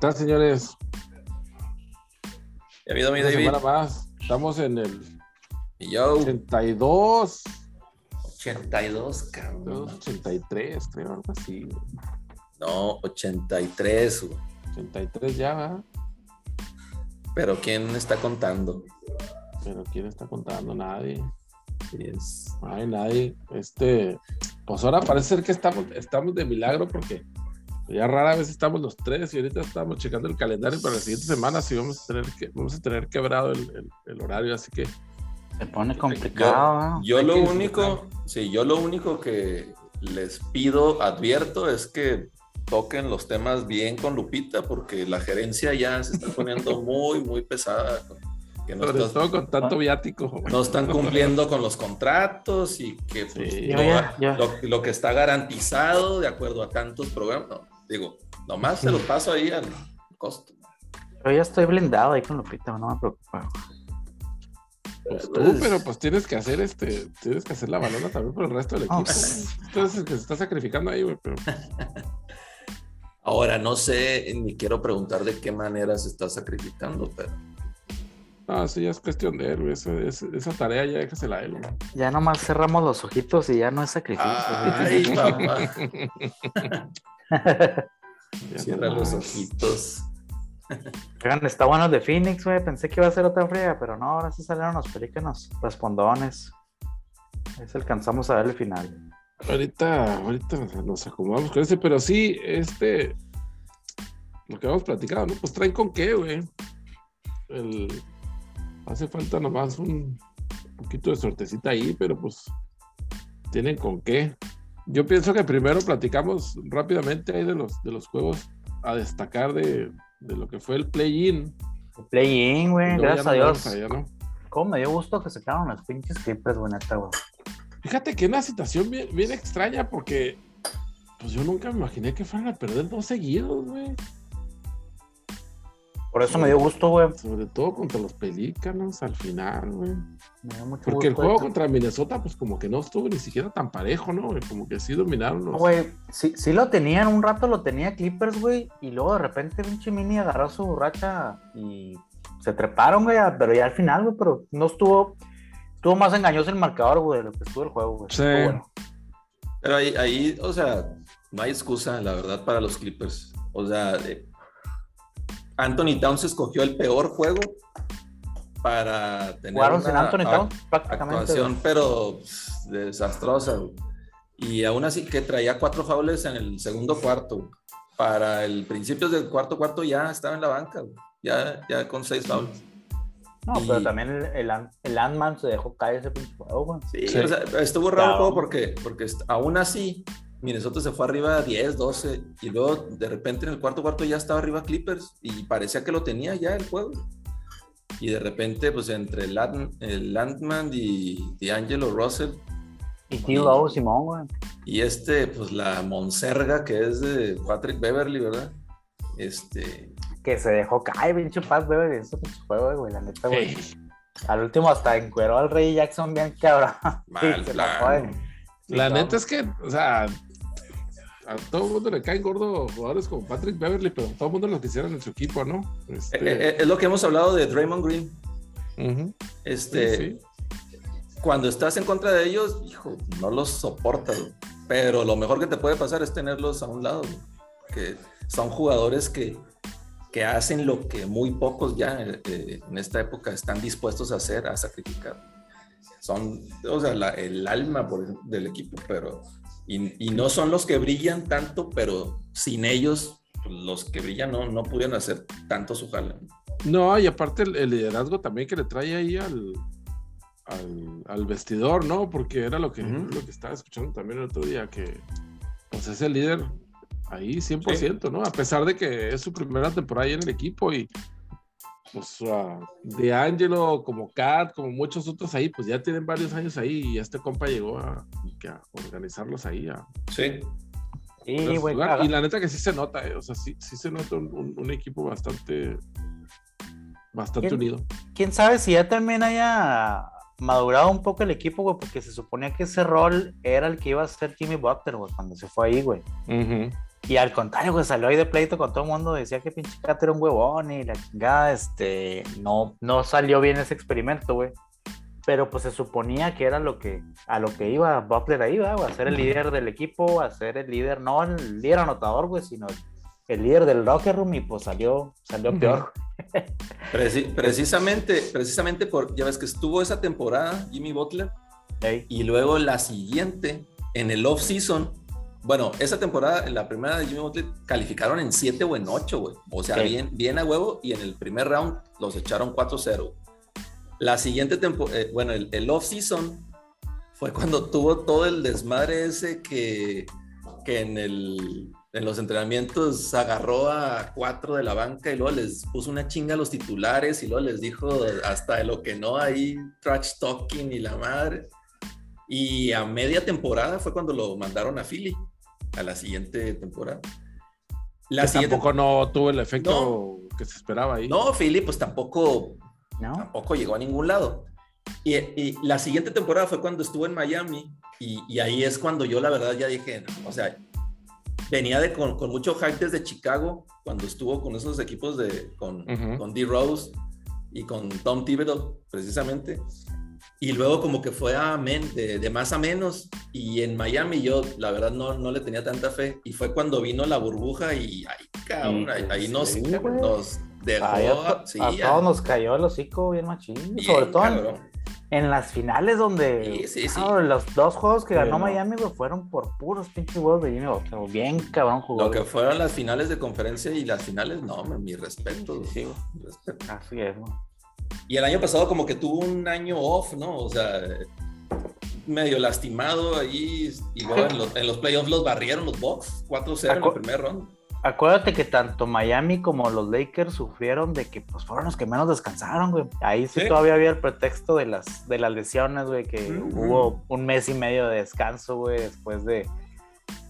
tal, señores? ¿Ya ha habido mi Una David? semana más. Estamos en el Y yo, 82, 82, cabrón. 83, creo, algo así. No, 83, güey. 83 ya, ¿verdad? Pero ¿quién está contando? Pero ¿quién está contando? Nadie. Sí, es- Ay, nadie. Este, pues ahora parece ser que estamos, estamos de milagro porque ya rara vez estamos los tres y ahorita estamos checando el calendario para la siguiente semana si vamos a tener que, vamos a tener quebrado el, el- el horario, así que Se pone complicado. Yo lo único, sí, yo lo único que les pido, advierto, es que toquen los temas bien con Lupita, porque la gerencia ya se está poniendo muy, muy pesada. Que no, sobre estás- todo con tanto viático. no están cumpliendo con los contratos y que pues, Sí. lo, Ya, ya, ya. lo- lo que está garantizado de acuerdo a tantos programas, no, digo, nomás se los paso ahí al costo. Yo ya estoy blindado ahí con Lupita, no me preocupa. Pues tú, pero pues tienes que hacer este, tienes que hacer la balona también por el resto del equipo. Oh, sí. Entonces que se está sacrificando ahí, güey, pero Ahora, no sé, ni quiero preguntar de qué manera se está sacrificando, pero no, eso ya es cuestión de él, güey. Esa tarea ya déjasela a él, güey. Ya nomás cerramos los ojitos y ya no es sacrificio. Ay, papá. Cierra los ojitos. Oigan, está bueno el de Phoenix, güey. Pensé que iba a ser otra fría, pero no, ahora sí salieron los pelícanos respondones. Ahí se alcanzamos a ver el final. Ahorita, ahorita nos acomodamos con ese, pero sí, este, lo que hemos platicado, ¿no? Pues traen con qué, güey. El, hace falta nomás un poquito de suertecita ahí, pero pues tienen con qué. Yo pienso que primero platicamos rápidamente ahí de los, de los juegos a destacar de, de lo que fue el play-in. Play-in, güey. Gracias a Dios. allá, ¿no? Cómo me dio gusto que sacaron los pinches Clippers, güey, neta, güey. Fíjate que una situación bien, bien extraña porque pues yo nunca me imaginé que fueran a perder dos seguidos, güey. Por eso me dio gusto, güey. Sobre todo contra los Pelícanos al final, güey. Me dio mucho Porque el juego contra Minnesota, pues como que no estuvo ni siquiera tan parejo, ¿no? güey? Como que sí dominaron los. Güey, sí, sí lo tenían, un rato lo tenía Clippers, güey, y luego de repente pinche Mini agarró su racha y se treparon, güey, pero ya al final, güey, pero no estuvo, estuvo más engañoso el marcador, güey, de lo que estuvo el juego, güey. Sí. Bueno. Pero ahí, ahí, o sea, no hay excusa, la verdad, para los Clippers. O sea, de- Anthony Towns escogió el peor juego para tener Jugaron sin una Anthony Towns prácticamente. actuación, pero pff, desastrosa. güey. Y aún así que traía cuatro faules en el segundo cuarto. güey. Para el principio del cuarto cuarto ya estaba en la banca, güey. ya, ya con seis faules. No, pero y- también el, el, el Ant-Man se dejó caer ese pinche juego. Sí, Sí. o sea, estuvo raro el Claro. juego porque, porque aún así Minnesota se fue arriba 10, 12 y luego de repente en el cuarto cuarto ya estaba arriba Clippers y parecía que lo tenía ya el juego. Y de repente, pues entre el, Landman y D'Angelo Russell Y T-Low, Simón, güey. y este, pues la Monserga que es de Patrick Beverly, ¿verdad? Este, Que se dejó caer, pinche Paz, en ese pinche juego, güey, la neta, güey. Sí. Al último hasta encueró al Rey Jackson bien cabrón. Mal Sí, se la. La neta es que, o sea, a todo el mundo le caen gordo jugadores como Patrick Beverly, pero todo el mundo lo quisieran en su equipo, ¿no? eh, Este, eh, es lo que hemos hablado de Draymond Green. ujú, Este, sí, sí. cuando estás en contra de ellos, hijo, no los soportas. Pero lo mejor que te puede pasar es tenerlos a un lado. Que son jugadores que, que hacen lo que muy pocos ya eh, eh, en esta época están dispuestos a hacer, a sacrificar. Son, o sea, la- el alma por del equipo, pero. Y, y no son los que brillan tanto, pero sin ellos, pues, los que brillan no, no pudieron hacer tanto su jale. No, y aparte el, el liderazgo también que le trae ahí al, al, al vestidor, ¿no? Porque era lo que, lo que estaba escuchando también el otro día, que pues es el líder ahí 100%, ¿no? A pesar de que es su primera temporada ahí en el equipo y pues uh, de Angelo, como Kat, como muchos otros ahí, pues ya tienen varios años ahí y este compa llegó a, organizarlos ahí, a, Sí. Y la neta que sí se nota, eh, o sea, sí, sí se nota un, un- un equipo bastante, bastante ¿Quién? unido. quién sabe si ya también haya madurado un poco el equipo, güey, porque se suponía que ese rol era el que iba a ser Jimmy Butler, güey, cuando se fue ahí, güey. Y al contrario, güey, salió ahí de pleito con todo el mundo, decía que pinche Cat era un huevón y la chingada, este, no, no salió bien ese experimento, güey. Pero pues se suponía que era lo que, a lo que iba Butler ahí, ¿va? a ser el líder del equipo, a ser el líder, no el líder anotador, güey, sino el líder del locker room y pues salió, salió peor. precisamente, precisamente por, ya ves que estuvo esa temporada Jimmy Butler y luego la siguiente, en el off-season, bueno, esa temporada, en la primera de Jimmy Butler, calificaron en 7 o en 8, güey. O sea, bien, bien a huevo y en el primer round los echaron 4-0. La siguiente temporada, eh, bueno, el, el off-season fue cuando tuvo todo el desmadre ese que, que en el en los entrenamientos agarró a cuatro de la banca y luego les puso una chinga a los titulares y luego les dijo hasta de lo que no ahí, trash talking y la madre. Y a media temporada fue cuando lo mandaron a Philly, a la siguiente temporada. La tampoco no tuvo el efecto que se esperaba ahí. No, Philly pues tampoco, tampoco llegó a ningún lado. Y, la siguiente temporada fue cuando estuvo en Miami y, y ahí es cuando yo la verdad ya dije, o sea, venía de, con, mucho hype desde Chicago, cuando estuvo con esos equipos de, con, con D. Rose y con Tom Thibodeau, precisamente. Y luego como que fue a de, de, más a menos. Y en Miami yo, la verdad, no, no le tenía tanta fe. Y fue cuando vino la burbuja y ahí, cabrón, ahí, nos, nos dejó. a, todos nos cayó el hocico bien machín. sobre todo en las finales donde los dos juegos que ganó Miami fueron por puros pinches juegos de Jimmy Butler. Bien cabrón jugó. Lo que fueron las finales de conferencia y las finales, no, mi respeto. Sí, Así es, Y el año pasado como que tuvo un año off, ¿no? O sea, medio lastimado ahí y luego en los, en los playoffs los barrieron los Bucks 4-0 en el primer round acuérdate que tanto Miami como los Lakers sufrieron de que pues fueron los que menos descansaron, güey. Ahí sí, todavía había el pretexto de las, de las lesiones, güey, que hubo un mes y medio de descanso, güey, después de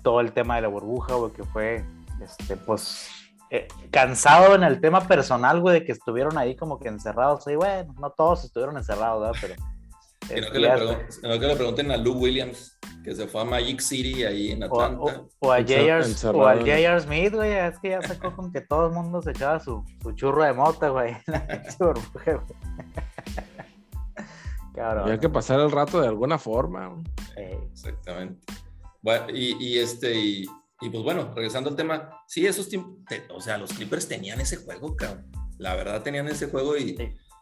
todo el tema de la burbuja, güey, que fue, este, pues, eh, cansado en el tema personal, güey, de que estuvieron ahí como que encerrados. Y bueno, no todos estuvieron encerrados, ¿verdad? Pero que, le le pregunten a Lou Williams, que se fue a Magic City ahí en Atlanta. O, a J.R. Smith, güey. Es que ya sacó con que todo el mundo se echaba su, su churro de mota, güey. Había que pasar el rato de alguna forma. Exactamente. Bueno, y, este, y, pues bueno, regresando al tema, sí, esos tiempos, o sea, los Clippers tenían ese juego, cabrón. La verdad tenían ese juego y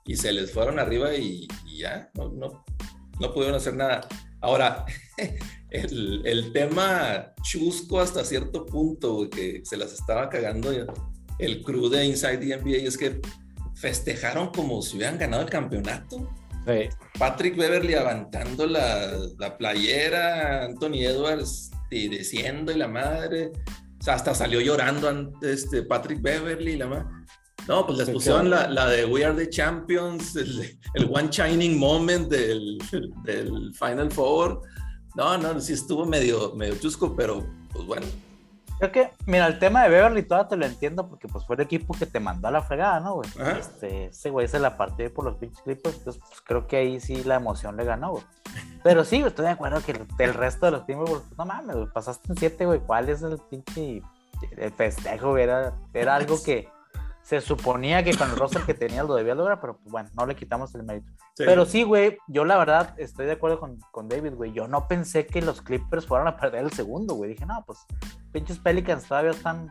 y se les fueron arriba y, ya, no, no, no, pudieron hacer nada. Ahora, el, el, tema chusco hasta cierto punto, que se las estaba cagando el crew de Inside the NBA, es que festejaron como si hubieran ganado el campeonato. Patrick Beverly levantando la, la, playera, Anthony Edwards y diciendo y la madre. O sea, hasta salió llorando antes este, Patrick Beverly y la madre. No, pues les pusieron la, la, de We Are the Champions, el, One Shining Moment del, del, Final Four. No, no, sí estuvo medio, medio chusco, pero pues bueno. Creo que, mira, el tema de Beverly todavía te lo entiendo porque pues fue el equipo que te mandó a la fregada, ¿no, güey? Este, ese güey se la partió por los pinches clipos, entonces pues creo que ahí sí la emoción le ganó, güey. Pero sí, estoy de acuerdo que el, resto de los teams, pues, no mames, pasaste en siete, güey, ¿cuál es el pinche el festejo? Era, era algo que se suponía que con el roster que tenía lo debía lograr, pero pues, bueno, no le quitamos el mérito. Pero sí, güey, yo la verdad estoy de acuerdo con, con David, güey. Yo no pensé que los Clippers fueran a perder el segundo, güey. Dije, no, pues pinches Pelicans todavía están.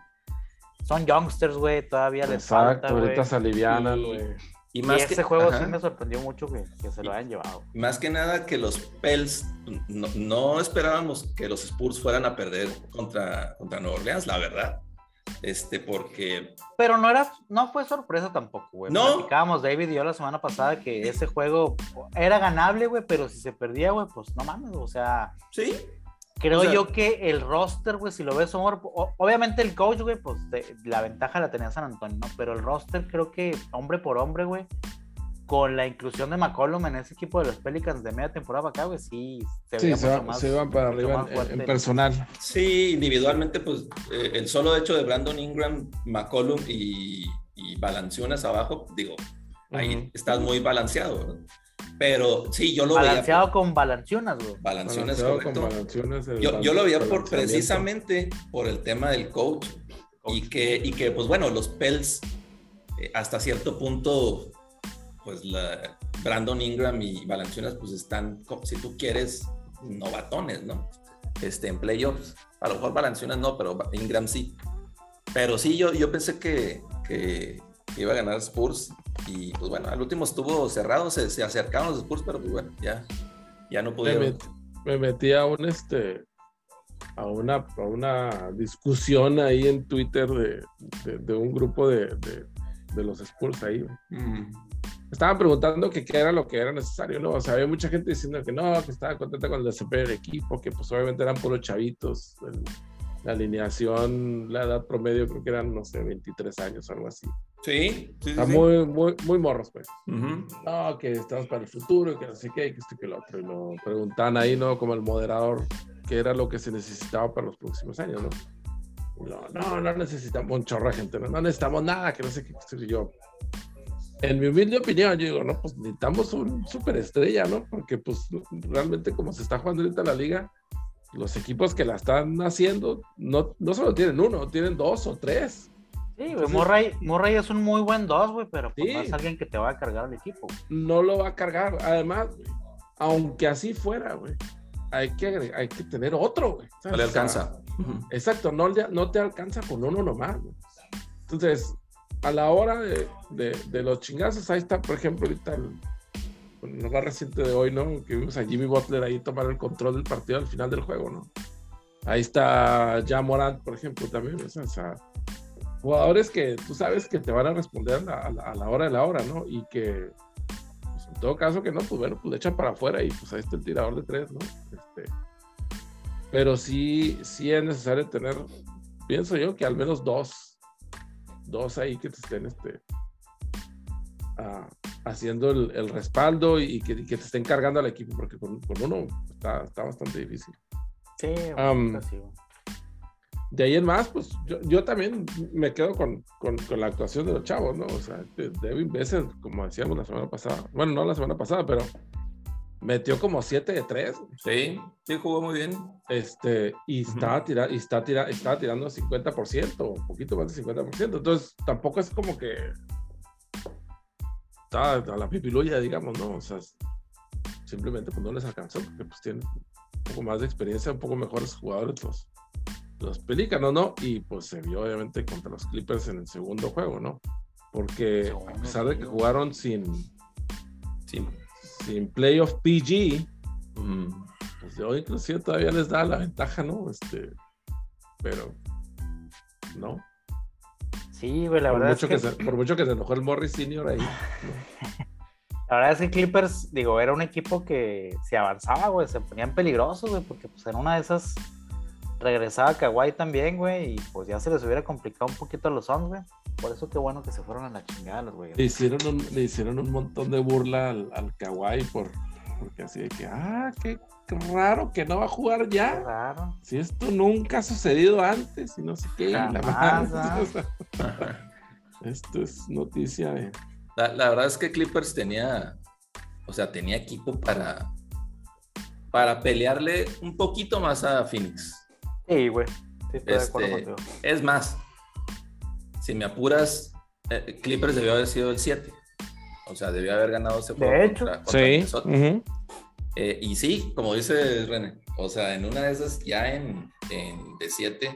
Son youngsters, güey, todavía les falta. ahorita se alivianan, güey. Y, más ese juego sí me sorprendió mucho que, que se lo hayan llevado. Más que nada que los Pels no, no, esperábamos que los Spurs fueran a perder contra, contra Nueva Orleans, la verdad. Este, porque. Pero no era, no fue sorpresa tampoco, güey. No. Platicábamos David y yo la semana pasada que ese juego era ganable, güey, pero si se perdía, güey, pues no mames, o sea. Sí. Creo yo que el roster, güey, si lo ves, obviamente el coach, güey, pues la ventaja la tenía San Antonio, ¿no? Pero el roster, creo que hombre por hombre, güey, con la inclusión de McCollum en ese equipo de los Pelicans de media temporada acá, güey, sí se, sí, se, más, se van para arriba en, personal. Sí, individualmente, pues eh, el solo hecho de Brandon Ingram, McCollum y, y Balanciunas abajo, digo, ahí estás muy balanceado, Pero sí, yo lo Balanceado veía. con balancionas, güey. Balanciones, Balanceado correcto. con balanciones, Yo, yo lo veía por balanceamiento. precisamente por el tema del coach. Y que, y que, pues bueno, los Pels, eh, hasta cierto punto, pues la, Brandon Ingram y Valanciunas, pues están, si tú quieres, novatones, ¿no? Este, en playoffs. A lo mejor Valanciunas no, pero Ingram sí. Pero sí, yo, yo pensé que, que iba a ganar Spurs. Y pues bueno, al último estuvo cerrado, se, se acercaron los Spurs, pero pues bueno, ya, ya no me, pudieron. me metí a un este a una, a una discusión ahí en Twitter de, de- de un grupo de, de- los Spurs ahí. Mm. Estaban preguntando que qué era lo que era necesario, ¿no? O sea, había mucha gente diciendo que no, que estaba contenta con el desempeño del equipo, que pues obviamente eran puros chavitos. el- la alineación, la edad promedio creo que eran, no sé, 23 años o algo así. Sí, sí. Está sí. muy, muy, muy morros, pues. Ujú. no, que estamos para el futuro, que no sé qué, que esto y que lo otro. Y lo preguntan ahí, ¿no? Como el moderador, qué era lo que se necesitaba para los próximos años, ¿no? No, no, no necesitamos un chorro de gente, no, no necesitamos nada, que no sé qué. y yo, en mi humilde opinión, yo digo, no, pues necesitamos un superestrella, ¿no? Porque pues realmente como se está jugando ahorita la liga, los equipos que la están haciendo no, no solo tienen uno, tienen dos o tres. Sí, güey. Entonces- Murray, Murray es un muy buen dos, güey, pero pues, Sí. no es alguien que te va a cargar al equipo. no lo va a cargar. Además, güey, aunque así fuera, güey, hay que, hay que tener otro, güey. No le. O sea, alcanza. Ujú. exacto, no, no te alcanza con uno nomás, güey. Entonces, a la hora de, de- los chingazos, ahí está, por ejemplo, ahorita el, lo más reciente de hoy, ¿no? Que vimos a Jimmy Butler ahí tomar el control del partido al final del juego, ¿no? Ahí está ya Morant, por ejemplo, también. Jugadores que tú sabes que te van a responder a la hora de la hora, ¿no? Y que, pues, en todo caso, que no, pues bueno, pues le echan para afuera y pues ahí está el tirador de tres, ¿no? Este, pero sí, sí es necesario tener, pienso yo, que al menos dos, dos ahí que te estén, este, ah, haciendo el, el respaldo y que, que te estén cargando al equipo, porque con, con uno está, está bastante difícil. Sí, güey. De ahí en más, pues yo, yo también me quedo con, con, con la actuación de los chavos, ¿no? O sea, de- Devin Bessel, como decíamos la semana pasada, bueno, no la semana pasada, pero metió como 7 de 3, Sí, sí, jugó muy bien. este, y Ujú. estaba, tira, y está tira, tirando 50%, un poquito más de 50%, entonces tampoco es como que estaba a la pipiluya, digamos, ¿no? O sea, simplemente pues no les alcanzó, porque pues tienen un poco más de experiencia, un poco mejores jugadores los, los pelícanos, ¿no? Y pues se vio obviamente contra los Clippers en el segundo juego, ¿no? Porque a pesar de que jugaron sin, Sí. Sin playoff PG, Mm. pues yo inclusive todavía les da la ventaja, ¿no? Este, pero no. Sí, güey, la por, verdad mucho es que que, se, por mucho que se enojó el Morris Senior ahí. ¿no? la verdad es que Clippers, digo, era un equipo que si avanzaba, güey, se ponían peligrosos, güey, porque pues en una de esas regresaba Kawhi también, güey, y pues ya se les hubiera complicado un poquito a los Suns, güey. Por eso qué bueno que se fueron a la chingada los güey. Le hicieron un, le hicieron un montón de burla al, al Kawhi por, porque así de que, ah, qué raro que no va a jugar Qué ya. raro. Si esto nunca ha sucedido antes y no sé qué. y la Jamás, o sea, esto es noticia de. La, la verdad es que Clippers tenía, o sea, tenía equipo para, para pelearle un poquito más a Phoenix. Sí, güey. Sí, estoy de acuerdo Este, contigo. Es más, si me apuras, eh, Clippers debió haber sido el 7. O sea, debió haber ganado ese De juego hecho. contra, contra ujú. Eh, y sí, como dice René, o sea, en una de esas ya en, en de 7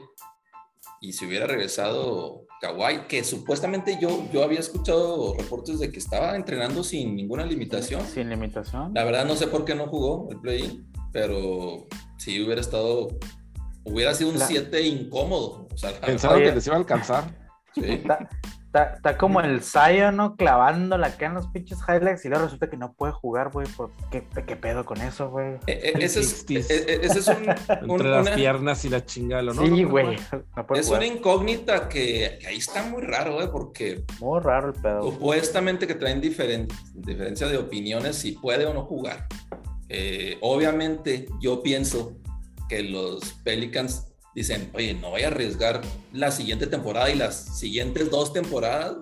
y si hubiera regresado Kawhi, que supuestamente yo, yo había escuchado reportes de que estaba entrenando sin ninguna limitación. Sin limitación. La verdad no sé por qué no jugó el play-in, pero si hubiera estado, hubiera sido un La- 7 incómodo. O sea, la Pensaron Oye. que les iba a alcanzar. sí. Está, está- está como el Zion, ¿no? Clavándola acá en los pinches highlights y luego resulta que no puede jugar, güey. ¿Qué, ¿Qué pedo con eso, güey? Eh, eh, ese, es, 60s. eh, eh, ese es un, un- Entre las una- piernas y la chingada. ¿no? sí, No, no, güey. no. No puede es jugar. una incógnita que, que ahí está muy raro, ¿eh? porque Muy raro el pedo. Supuestamente que traen diferen- diferencia de opiniones si puede o no jugar. Eh, obviamente yo pienso que los Pelicans dicen, oye, no voy a arriesgar la siguiente temporada y las siguientes dos temporadas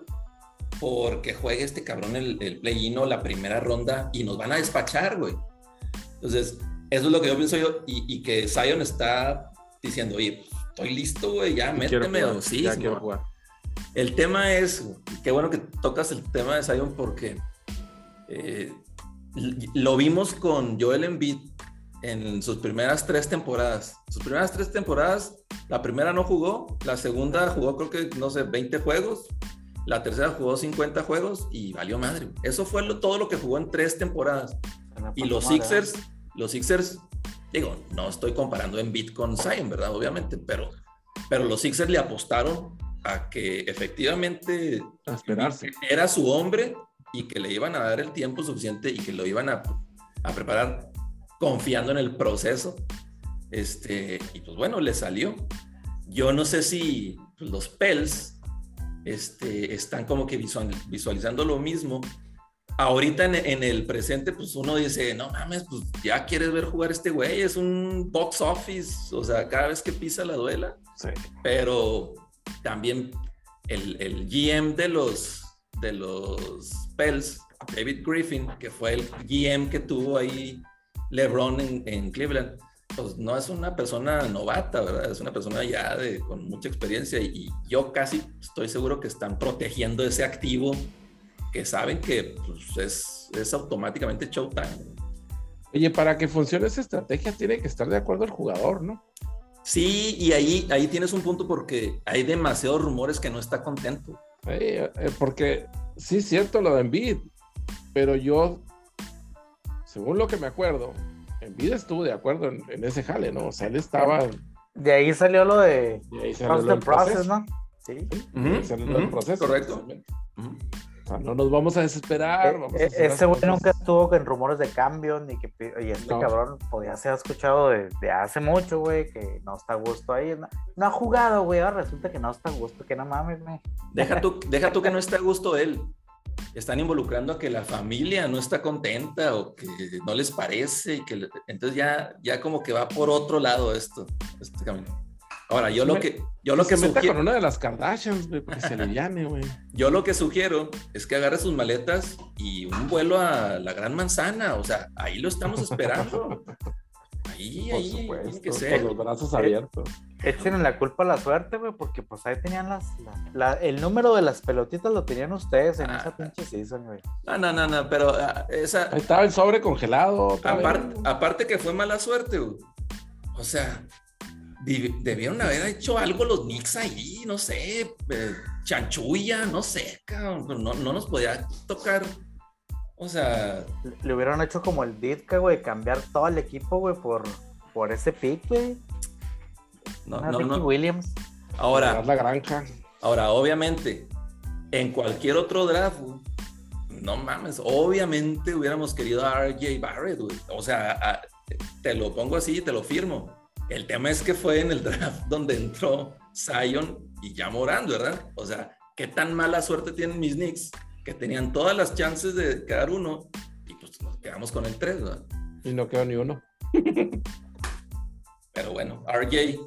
porque juegue este cabrón el, el play-in o la primera ronda y nos van a despachar, güey. Entonces, eso es lo que yo pienso yo y, y que Zion está diciendo, oye, estoy listo, güey, ya méteme. Jugar, Sí, ya quiero jugar. El tema es, qué bueno que tocas el tema de Zion porque eh, lo vimos con Joel Embiid en sus primeras tres temporadas. Sus primeras tres temporadas, la primera no jugó, la segunda jugó creo que, no sé, 20 juegos, la tercera jugó 50 juegos y valió madre. Eso fue lo- todo lo que jugó en tres temporadas. Y los madre, Sixers, los Sixers, digo, no estoy comparando en Embiid con Zion, ¿verdad? Obviamente, pero, pero los Sixers le apostaron a que efectivamente A esperarse. era su hombre y que le iban a dar el tiempo suficiente y que lo iban a, a preparar confiando en el proceso. Este, y pues bueno, le salió. Yo no sé si pues, los Pels este, están como que visual- visualizando lo mismo. Ahorita en, en el presente, pues uno dice, no mames, pues ya quieres ver jugar este güey, es un box office, o sea, cada vez que pisa la duela Sí. pero también el, el GM de los, de los Pels, David Griffin, que fue el GM que tuvo ahí LeBron en, en Cleveland, pues no es una persona novata, ¿verdad? Es una persona ya de, con mucha experiencia y, y yo casi estoy seguro que están protegiendo ese activo que saben que pues, es, es automáticamente showtime. Oye, para que funcione esa estrategia tiene que estar de acuerdo el jugador, ¿no? Sí, y ahí, ahí tienes un punto porque hay demasiados rumores que no está contento. Eh, porque sí es cierto lo de Embiid, pero yo, según lo que me acuerdo, Embiid estuvo de acuerdo en, en ese jale, ¿no? O sea, él estaba... De ahí salió lo de Y ahí salió lo Process, proceso. ¿no? Sí. Salió del Ujú, proceso, correcto. O sea, no nos vamos a desesperar. vamos a E- hacer las ese güey nunca estuvo en rumores de cambio, ni que. Y este No. cabrón podía ser escuchado de, de hace mucho, güey, que no está a gusto ahí. No, no ha jugado, güey. Ahora resulta que no está a gusto, que no mames, güey. Deja tú, deja tú que no esté a gusto él. Están involucrando a que la familia no está contenta o que no les parece. Y que le- entonces ya, ya como que va por otro lado esto, este camino. Ahora, yo lo que, yo lo que se meta con sugiero, una de las Kardashians, güey, se le llane, güey. yo lo que sugiero es que agarre sus maletas y un vuelo a la Gran Manzana. O sea, ahí lo estamos esperando. Ahí, Por ahí, supuesto, que con los brazos abiertos. Echen la culpa a la suerte, güey, porque pues ahí tenían las. la- la- el número de las pelotitas lo tenían ustedes en Ah. esa pinche season, güey. No, no, no, no, pero ah, esa, Ahí estaba el sobre congelado. Aparte, aparte que fue mala suerte, güey. O sea, debieron haber hecho algo los Knicks ahí, no sé, eh, chanchulla, no sé, cabrón, no, no nos podía tocar. O sea, Le, le hubieran hecho como el Ditka, güey, cambiar todo el equipo, güey, por, por ese pick, güey. No, Una no, Ricky no. Williams. Ahora, Agarrar la granja. ahora, obviamente, en cualquier otro draft, güey, no mames, obviamente hubiéramos querido a RJ Barrett, güey. O sea, a- te lo pongo así, te lo firmo. El tema es que fue en el draft donde entró Zion y ya Morán, ¿verdad? O sea, qué tan mala suerte tienen mis Knicks que tenían todas las chances de quedar uno y pues nos quedamos con el 3, ¿verdad? Y no quedó ni uno. Pero bueno, RJ,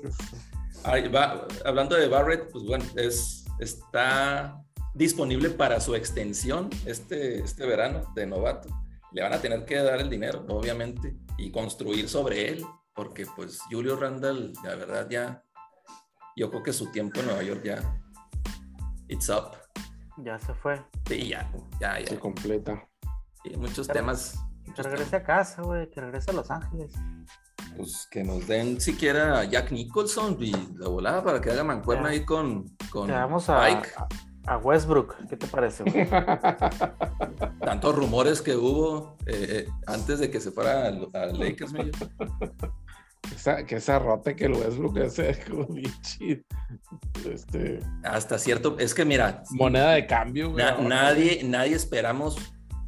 hablando de Barrett, pues bueno, es, está disponible para su extensión este, este verano de novato. Le van a tener que dar el dinero, obviamente, y construir sobre él, porque pues Julio Randall, la verdad ya, yo creo que su tiempo en Nueva York ya, it's up. Ya se fue. Sí, ya, ya, ya. Se completa. Y muchos Pero- temas. Que muchos regrese a casa, güey, que regrese a Los Ángeles. Pues que nos den siquiera a Jack Nicholson y la volada para que haga mancuerna ahí con, con Te vamos a, Mike. a, a Westbrook. ¿Qué te parece, güey? Tantos rumores que hubo eh, eh, antes de que se fuera al, al Lakers, esa, que esa rota que el Westbrook chido. Este, hasta cierto, es que mira, moneda de cambio. güey, na- ahora. nadie, nadie esperamos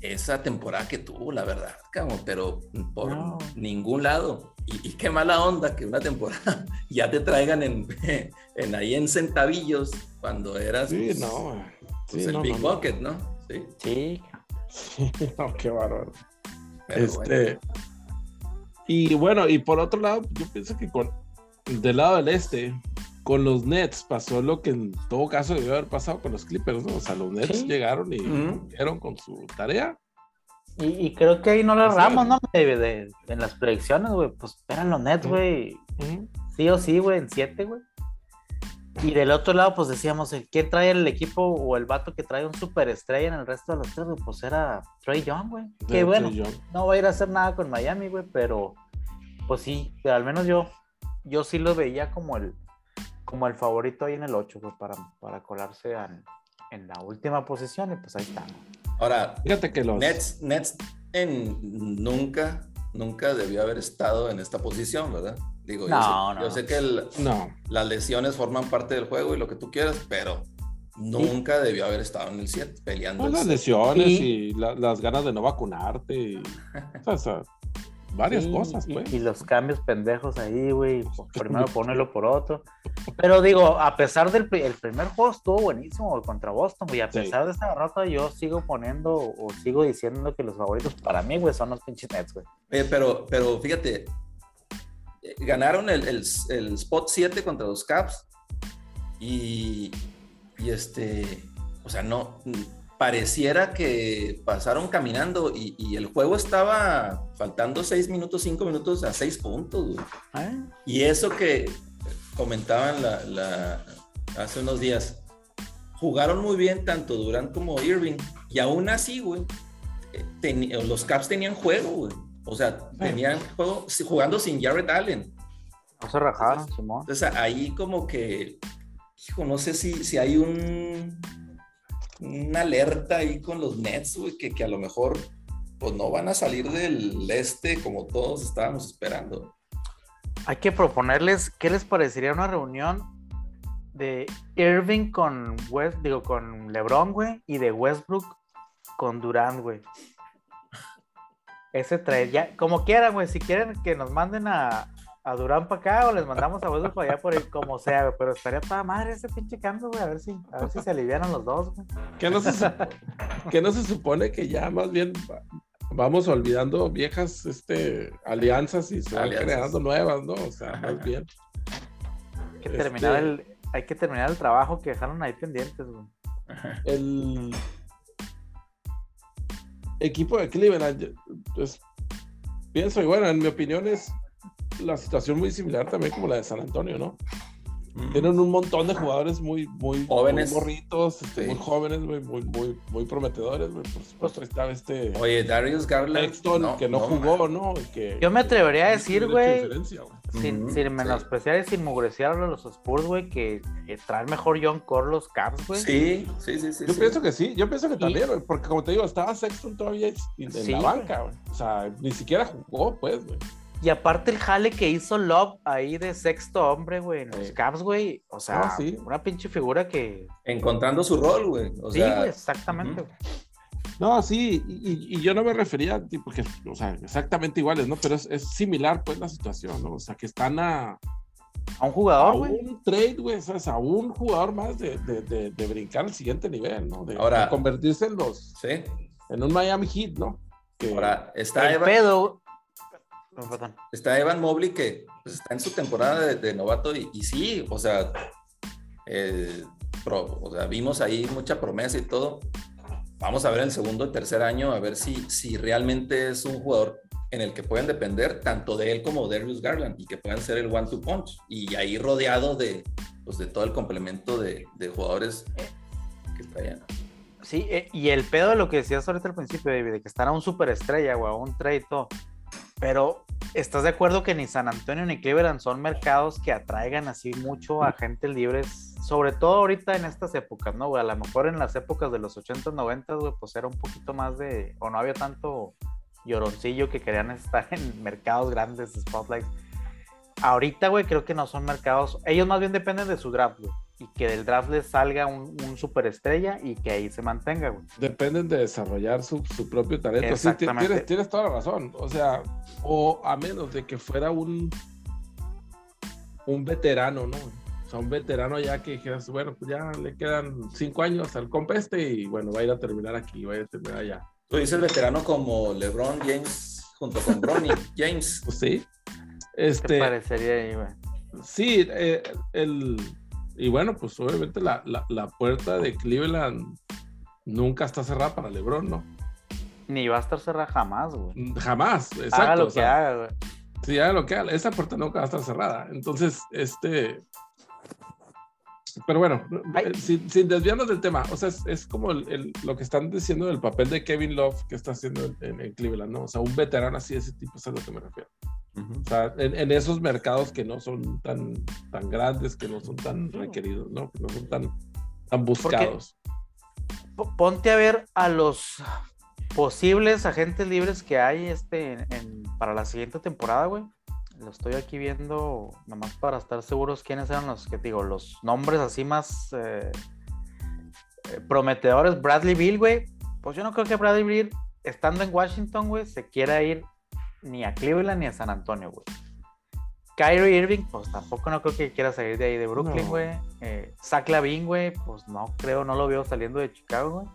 esa temporada que tuvo, la verdad, cabrón, pero por No. ningún lado. Y, y qué mala onda que una temporada ya te traigan en, en ahí en centavillos cuando eras Sí, pues, no. pues, Sí, el no, Big no, no. Bucket, ¿no? Sí, Sí. no, qué bárbaro. pero este, bueno. Y bueno, y por otro lado, yo pienso que con del lado del este, con los Nets pasó lo que en todo caso debió haber pasado con los Clippers, ¿no? O sea, los Nets Sí. llegaron y cumplieron con su tarea. Y, y creo que ahí no le Sí. erramos, ¿no? De, de- en las predicciones, güey. Pues eran los Nets, güey. Sí o sí, güey, en siete, güey. Y del otro lado, pues decíamos, el que trae el equipo o el vato que trae un superestrella en el resto de los tres, güey, pues era Trey Young, güey. Que bueno, Trey Young. no va a ir a hacer nada con Miami, güey, pero pues sí, al menos yo, yo sí lo veía como el, como el favorito ahí en el 8, güey, para, para colarse en, en la última posición y pues ahí está. ¿no? Ahora, Fíjate que los. Nets, Nets en, nunca, nunca debió haber estado en esta posición, ¿verdad? Digo, yo, No, sé, no. yo sé que el- No. las lesiones forman parte del juego y lo que tú quieras, pero nunca debió haber estado en el 7 peleando. Pues el las lesiones Y- y, la- las ganas de no vacunarte. Y, o sea, varias Sí, cosas, y, pues. y los cambios pendejos ahí, güey, por- primero luego por otro. Pero digo, a pesar del el primer juego estuvo buenísimo güey, contra Boston, güey, a Sí. pesar de esta derrota, yo sigo poniendo o sigo diciendo que los favoritos para mí, güey, son los pinches Nets, güey. Eh, pero, pero fíjate, eh, ganaron el, el- el spot 7 contra los Caps y, y este, o sea, no, pareciera que pasaron caminando y, y el juego estaba faltando 6 minutos, 5 minutos a 6 puntos. güey. ¿Eh? Y eso que comentaban la, la- hace unos días, jugaron muy bien tanto Durant como Irving, y aún así, güey, eh, teni- los Caps tenían juego, güey. O sea, tenían juego jugando sin Jared Allen. No se rajaron, Simón. Entonces ahí como que, hijo, no sé si, si hay un una alerta ahí con los Nets, güey, que, que a lo mejor pues no van a salir del este como todos estábamos esperando. Hay que proponerles, ¿qué les parecería una reunión de Irving con West, digo, con LeBron, güey, y de Westbrook con Durant, güey? Ese trae, ya, como quieran, güey, si quieren que nos manden a, a Durant para acá o les mandamos a Westbrook para allá por ir, como sea, güey, pero estaría toda madre ese pinche cambio, güey, a ver si, a ver si se alivianan los dos, güey. Que no, se, que no se supone que ya más bien va- vamos olvidando viejas este, alianzas y se van creando nuevas, ¿no? O sea, más bien. Hay que terminar Este- el, hay que terminar el trabajo que dejaron ahí pendientes, güey. El equipo de Cleveland, pues, pienso, y bueno, en mi opinión es la situación muy similar también como la de San Antonio, ¿no? Tienen un montón de jugadores muy, muy Jóvenes. muy morritos, este, Sí. muy jóvenes, muy, muy, muy, muy prometedores, güey. Por supuesto, ahí estaba este Oye, Darius Garland. Sexton, que no, jugó, ¿no? Y que- Yo me atrevería a decir, güey. Sin, sin sí. menospreciar y sin mugreciar a los Spurs, güey, que, que traen mejor John Core los Caps, güey. Sí, sí, sí, sí. Yo sí. pienso que sí, yo pienso que también, güey, porque como te digo, estaba Sexton todavía en Sí, la banca, güey. O sea, ni siquiera jugó, pues, güey. Y aparte el jale que hizo Love ahí de sexto hombre, güey, en los Sí. Caps, güey. O sea, Ah, sí. una pinche figura que. Encontrando su rol, güey. O sí, sea, güey, exactamente. güey. No, sí, y, yo no me refería, tipo, que, o sea, exactamente iguales, ¿no? Pero es, es similar, pues, la situación, ¿no? O sea, que están a, A un a jugador, güey. un trade, güey, ¿sabes? A un jugador más de, de, de, de brincar al siguiente nivel, ¿no? De, Ahora- de convertirse en los, Sí. en un Miami Heat, ¿no? Que, Ahora, está El pedo. Está Evan Mobley que pues, está en su temporada de, de novato y, y sí, o sea, eh, pro- o sea, vimos ahí mucha promesa y todo. Vamos a ver el segundo y tercer año a ver si, si realmente es un jugador en el que pueden depender tanto de él como de Darius Garland y que puedan ser el one-two punch y ahí rodeado de, pues, de todo el complemento de, de jugadores que traían. Sí, eh, y el pedo de lo que decías ahorita al principio, David, de que están a un superestrella, güey, a un trade y todo. Pero, ¿estás de acuerdo que ni San Antonio ni Cleveland son mercados que atraigan así mucho a gente libre? Sobre todo ahorita en estas épocas, ¿no, güey? A lo mejor en las épocas de los 80, 90, güey, pues era un poquito más de. O no había tanto lloroncillo que querían estar en mercados grandes, spotlights. Ahorita, güey, creo que no son mercados. Ellos más bien dependen de su draft, güey. Y que del draft les salga un, un superestrella y que ahí se mantenga, güey. dependen de desarrollar su, su propio talento. Sí, tienes, tienes toda la razón. O sea, o a menos de que fuera un, un veterano, ¿no? O sea, un veterano ya que dijeras, bueno, pues ya le quedan cinco años al compa este y bueno, va a ir a terminar aquí, va a ir a terminar allá. Tú dices veterano como LeBron James junto con Bronny James. Pues sí. ¿Qué Este, parecería ahí, güey? sí, eh, el, y bueno, pues obviamente la, la, la, puerta de Cleveland nunca está cerrada para LeBron, ¿no? Ni va a estar cerrada jamás, güey. Jamás, exacto. Haga lo que haga, güey. Sí, haga lo que haga. Esa puerta nunca va a estar cerrada. Entonces, este. Pero bueno, sin, sin, desviarnos del tema, o sea, es, es como el, el, lo que están diciendo del papel de Kevin Love que está haciendo en, en, Cleveland, ¿no? O sea, un veterano así de ese tipo, es a lo que me refiero. Uh -huh. O sea, en, en, esos mercados que no son tan, tan grandes, que no son tan requeridos, ¿no? Que no son tan, tan buscados. Porque, ponte a ver a los posibles agentes libres que hay este en, para la siguiente temporada, güey. Lo estoy aquí viendo nomás para estar seguros quiénes eran los que digo, los nombres así más eh, prometedores. Bradley Bill, güey. Pues yo no creo que Bradley Bill, estando en Washington, güey, se quiera ir ni a Cleveland ni a San Antonio, güey. Kyrie Irving, pues tampoco no creo que quiera salir de ahí de Brooklyn, güey. No. Eh, Zach Lavin, güey, pues no creo, no lo veo saliendo de Chicago, güey.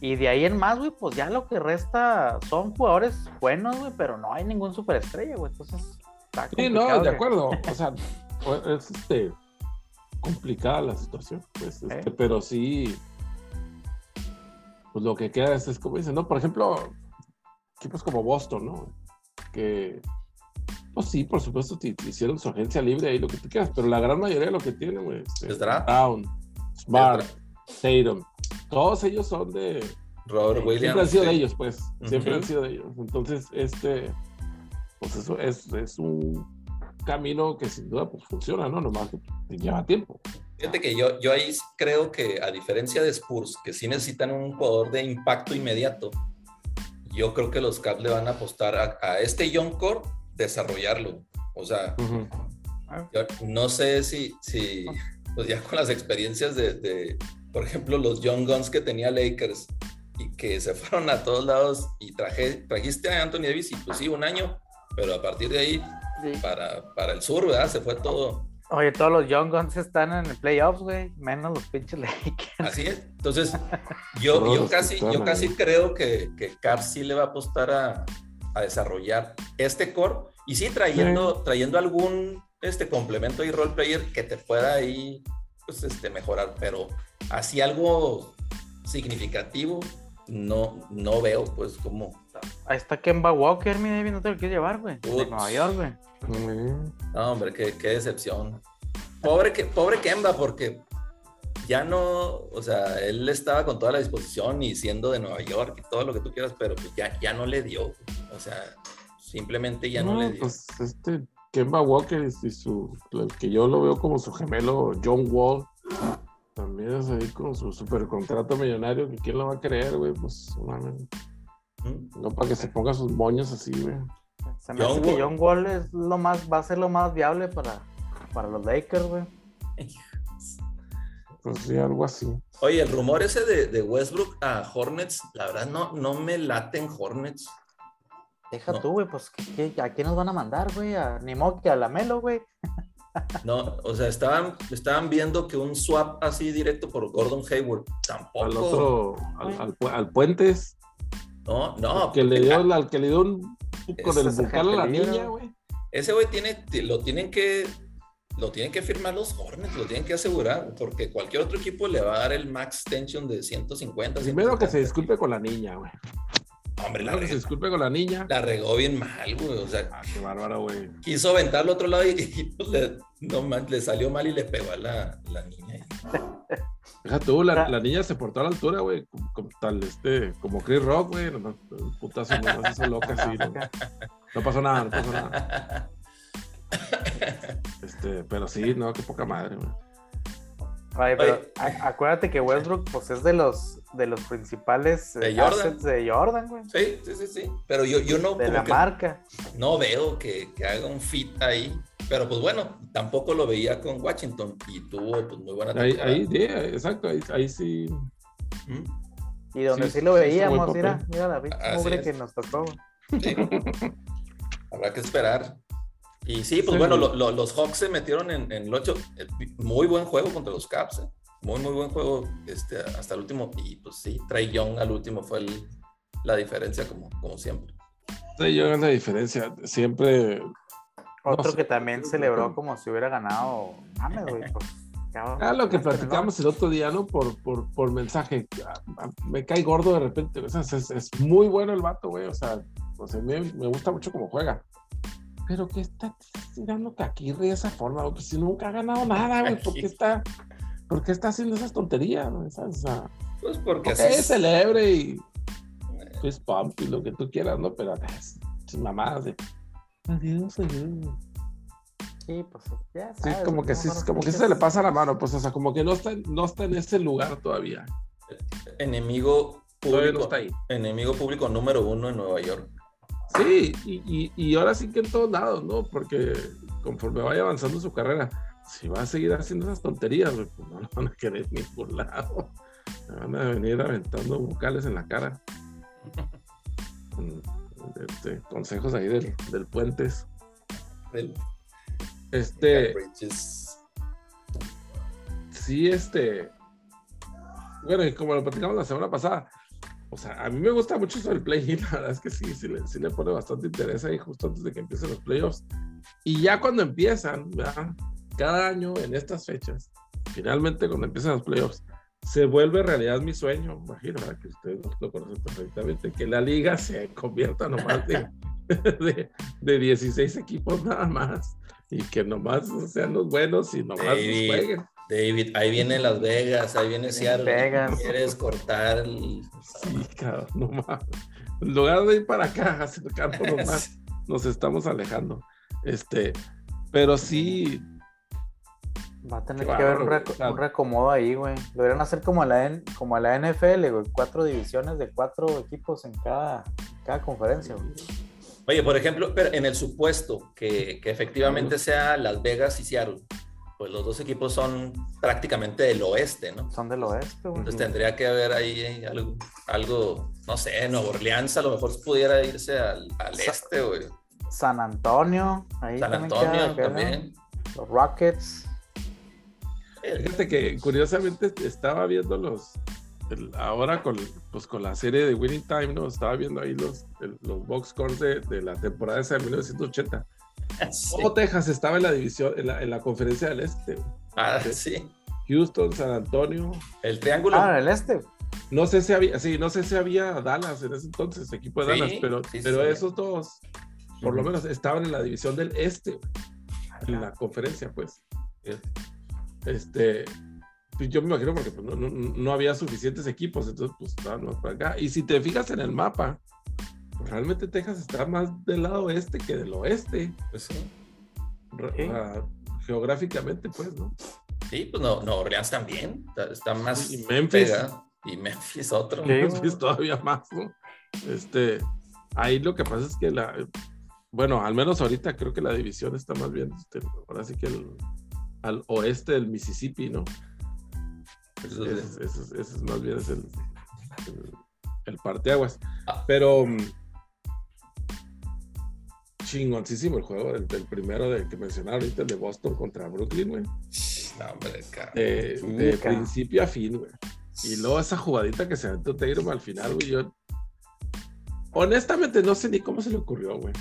Y de ahí en más, güey, pues ya lo que resta son jugadores buenos, güey, pero no hay ningún superestrella, güey. Entonces, está Sí, no, de acuerdo. O sea, es este, complicada la situación, pues, este, ¿Eh? pero sí, pues lo que queda es, es, como dicen, ¿no? Por ejemplo, equipos como Boston, ¿no? Que, pues sí, por supuesto, te, te hicieron su agencia libre ahí, lo que tú quieras, pero la gran mayoría de lo que tienen, güey, este, Brown, Smart, Tatum, todos ellos son de Robert eh, Williams. Siempre han sido sí. de ellos, pues. Siempre uh -huh. han sido de ellos. Entonces, este, pues eso es, es, un camino que sin duda pues funciona, ¿no? Nomás que lleva tiempo. Fíjate que yo, yo ahí creo que a diferencia de Spurs, que sí necesitan un jugador de impacto inmediato, yo creo que los Caps le van a apostar a, a este Young Core desarrollarlo. O sea, uh -huh. yo no sé si, si pues ya con las experiencias de, de por ejemplo, los Young Guns que tenía Lakers y que se fueron a todos lados y traje, trajiste a Anthony Davis y pues sí, un año, pero a partir de ahí sí. para, para el sur, ¿verdad? Se fue todo. Oye, todos los Young Guns están en el playoffs, güey, menos los pinches Lakers. Así es. Entonces, yo, yo casi, yo casi creo que, que Caps sí le va a apostar a, a desarrollar este core y sí trayendo, sí. trayendo algún este complemento y role player que te pueda ahí pues, este, mejorar, pero así algo significativo, no, no veo, pues, como. Ahí está Kemba Walker, mi David, no te lo quieres llevar, güey. De Nueva York, güey. No, hombre, qué, qué, decepción. Pobre, que, pobre Kemba, porque ya no, o sea, él estaba con toda la disposición y siendo de Nueva York y todo lo que tú quieras, pero pues ya, ya no le dio. O sea, simplemente ya no, no le dio. Pues este Kemba Walker y su, el que yo lo veo como su gemelo John Wall también es ahí con su super contrato millonario, que quién lo va a creer, güey, pues, man, no para que se ponga sus moños así, güey. Se me John hace que John Wall es lo más, va a ser lo más viable para, para los Lakers, güey. Pues sí, algo así. Oye, el rumor ese de, de, Westbrook a Hornets, la verdad no, no me laten Hornets. Deja no. tú, güey, pues ¿qué, qué, ¿a quién nos van a mandar, güey? A, ni modo que a la Melo, güey. No, o sea, estaban, estaban viendo que un swap así directo por Gordon Hayward tampoco. Al otro, al, al, al Puentes. No, no. Que, le dio, al que le dio un con el bucal a la niña, güey. Ese güey tiene, lo tienen que, lo tienen que firmar los Hornets, lo tienen que asegurar, porque cualquier otro equipo le va a dar el max tension de 150. Primero 150. que se disculpe con la niña, güey. Hombre, la regó, se disculpe con la niña. La regó bien mal, güey. O sea, ah, qué bárbaro, güey. Quiso aventar al otro lado y, y pues le, no, man, le salió mal y le pegó a la, la niña. Deja tú, la, la, niña se portó a la altura, güey, como, como, tal, este, como Chris Rock, güey. No, no, putazo, no, no se loca así. No, no pasó nada, no pasó nada. Este, pero sí, no, qué poca madre, güey. Oye, pero acuérdate que Westbrook pues es de los de los principales de Jordan, de Jordan güey. Sí, sí, sí, sí. Pero yo, yo no. De la marca. No veo que, que, haga un fit ahí. Pero pues bueno, tampoco lo veía con Washington y tuvo pues, muy buena temporada. Ahí, ahí sí, exacto, ahí, ahí sí. ¿Mm? Y donde sí, sí lo veíamos, mira, mira la pinche que nos tocó. Sí. Habrá que esperar. Y sí, pues sí. bueno, lo, lo, los Hawks se metieron en, en el 8. Muy buen juego contra los Caps. ¿eh? Muy, muy buen juego este, hasta el último. Y pues sí, Trey Young al último fue el, la diferencia, como, como siempre. Trey Young es la diferencia. Siempre. Otro sé. que también celebró como si hubiera ganado. Mames, güey. Pues, Ah, lo que ¿no? platicamos el otro día, ¿no? Por, por, por mensaje. Ah, Me cae gordo de repente. O sea, es, es muy bueno el vato, güey. O sea, o sea, me, me gusta mucho cómo juega. Pero que está tirando caquirri de esa forma, güey? Pues si nunca ha ganado nada, güey. ¿Por qué está, por qué está haciendo esas tonterías? O sea, Pues porque es. celebre y pues pump y lo que tú quieras, ¿no? Pero es, es mamadas de adiós, adiós. Sí, pues ya Sí, como que ¿no? sí, como que pinches- se le pasa la mano, pues, o sea, como que no está, no está en ese lugar todavía. Enemigo no público, está ahí. enemigo público número uno en Nueva York. Sí, y, y, y ahora sí que en todos lados, ¿no? Porque conforme vaya avanzando su carrera, si va a seguir haciendo esas tonterías, pues no lo van a querer en ningún lado. Me van a venir aventando vocales en la cara. Con, este, consejos ahí del, del Puentes. Del Este, sí, este. Bueno, y como lo platicamos la semana pasada, o sea, a mí me gusta mucho eso del play-in, la verdad es que sí, sí le, sí le pone bastante interés ahí justo antes de que empiecen los playoffs. Y ya cuando empiezan, ¿verdad? cada año en estas fechas, finalmente cuando empiezan los playoffs, se vuelve realidad mi sueño, imagino, ¿verdad? que ustedes lo conocen perfectamente, que la liga se convierta nomás de, de, de 16 equipos nada más y que nomás sean los buenos y nomás los jueguen. David, ahí viene Las Vegas, ahí viene Seattle. Vegas. Quieres cortar el... Sí, cabrón, no mames. En lugar de ir para acá, acercarnos más, nos estamos alejando. Este, pero sí, Va a tener que haber un, bárbaro, reco- claro. un reacomodo ahí, güey. Deberían hacer como la, N- como la NFL, güey. Cuatro divisiones de cuatro equipos en cada, cada conferencia, güey. Oye, por ejemplo, pero en el supuesto que, que efectivamente sea Las Vegas y Seattle, pues los dos equipos son prácticamente del oeste, ¿no? Son del oeste, güey. Entonces tendría que haber ahí algo, algo, no sé, Nueva Orleans a lo mejor pudiera irse al, al Sa- este, güey. San Antonio, ahí San también Antonio queda- también. Los Rockets. Eh, fíjate que curiosamente estaba viendo los, el- ahora con, pues, con la serie de Winning Time, ¿no? Estaba viendo ahí los, el- los box scores de, de la temporada esa de 1980. Sí. Texas estaba en la división, en la, en la conferencia del Este. Ah, Sí. sí. Houston, San Antonio. El triángulo. Ah, en el este. No sé si había, sí, no sé si había Dallas en ese entonces, equipo de Sí, Dallas, pero, sí, pero sí. esos dos, por lo menos, estaban en la división del Este, en la conferencia, pues. Este, pues yo me imagino porque pues, no, no- no había suficientes equipos, entonces pues estaban más para acá. Y si te fijas en el mapa, pues, realmente Texas está más del lado este que del oeste, Pues sí. ah, geográficamente, pues, ¿no? Sí, pues no, Nueva Orleans también. Está, está más Y Memphis. pegado. Y Memphis otro. Sí. es todavía más, ¿no? Este, ahí lo que pasa es que la, bueno, al menos ahorita creo que la división está más bien, este, ahora sí que el- al oeste del Mississippi, ¿no? Eso Ese, es- es- es- es más bien es el, el, el parteaguas. Ah. Pero chingoncísimo el juego, el, el primero de, que mencionaba ahorita, el de Boston contra Brooklyn, güey. No, hombre, cabrón. De, de principio a fin, güey. Y luego esa jugadita que se aventó Tatum al final, güey, yo... Honestamente no sé ni cómo se le ocurrió, güey.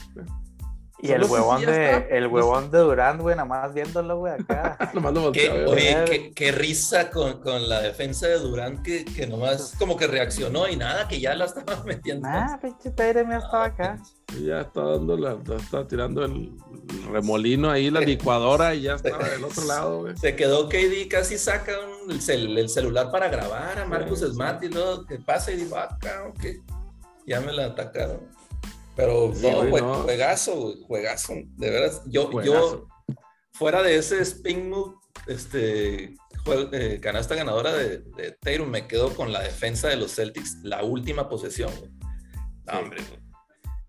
Y Solo el si huevón de, está, el huevón de Durant, güey, nada más viéndolo, güey, acá. Nomás lo Qué, oye, qué, qué risa con, con la defensa de Durán que, que nomás como que reaccionó y nada, que ya la estaba metiendo. Ah, pinche Tatum ya estaba acá. Y ya está dando la, está tirando el, remolino ahí, la licuadora, y ya estaba del otro lado, güey. Se quedó KD, casi saca un- el, cel- el celular para grabar a Marcus Sí. Smart y luego que pasa y digo, ah, cabrón, que ya me la atacaron. Pero Sí, no, güey, no. juegazo, güey, juegazo. De veras, yo, Juegazo. yo fuera de ese spin move, este, eh, canasta ganadora de, de Tatum, me quedo con la defensa de los Celtics, la última posesión. güey. No, Sí. hombre, güey.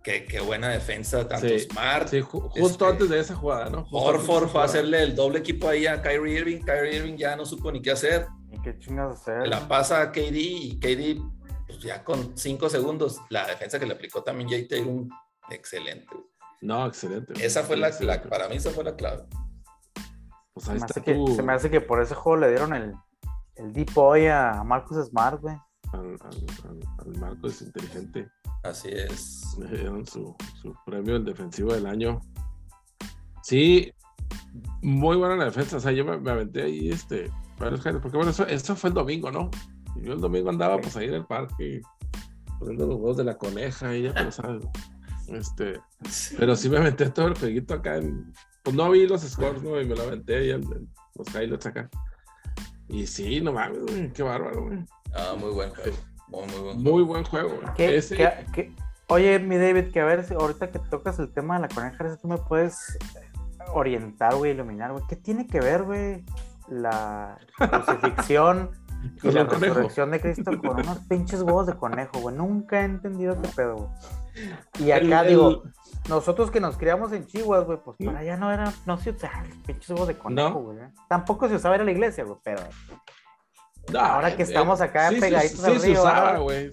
Qué, qué buena defensa, tanto Sí, Smart, Sí, ju- justo Este, antes de esa jugada, ¿no? Justo Horford fue a hacerle el doble equipo ahí a Kyrie Irving. Kyrie Irving ya no supo ni qué hacer. ¿Y qué chingas hacer? La pasa a KD y KD, pues ya con cinco segundos, la defensa que le aplicó también Jay Tatum, excelente. No, excelente. Esa fue la, la- para mí esa fue la clave. Pues Se ahí me, está hace que, tu- se me hace que por ese juego le dieron el, el deep boy a Marcus Smart, güey. al, al, al- al Marcos inteligente. Así es. Le dieron su, su premio el defensivo del año. Sí, muy buena la defensa. O sea, yo me, me aventé ahí, este, porque bueno, eso, eso, fue el domingo, ¿no? Yo el domingo andaba pues ahí en el parque poniendo los huevos de la coneja y ya pero sabes. Este, pero sí me aventé todo el jueguito acá en, pues no vi los scores, ¿no? Y me lo aventé ahí en, los highlights acá. Y sí, no mames, qué bárbaro, güey. Ah, muy buen juego. Muy, muy, buen, muy buen juego, güey. ¿Qué, ¿qué, Oye, mi David, que a ver, ahorita que tocas el tema de la coneja, tú me puedes orientar, güey, iluminar, güey. ¿Qué tiene que ver, güey, la crucifixión y la resurrección de Cristo con unos pinches huevos de conejo, güey? Nunca he entendido qué pedo, güey. Y acá digo, nosotros que nos criamos en Chihuahua, güey, pues para allá no era, no se usaba pinches huevos de conejo, güey. Tampoco se usaba en la iglesia, güey, pero Ahora que estamos acá pegaditos al río. usaba, güey.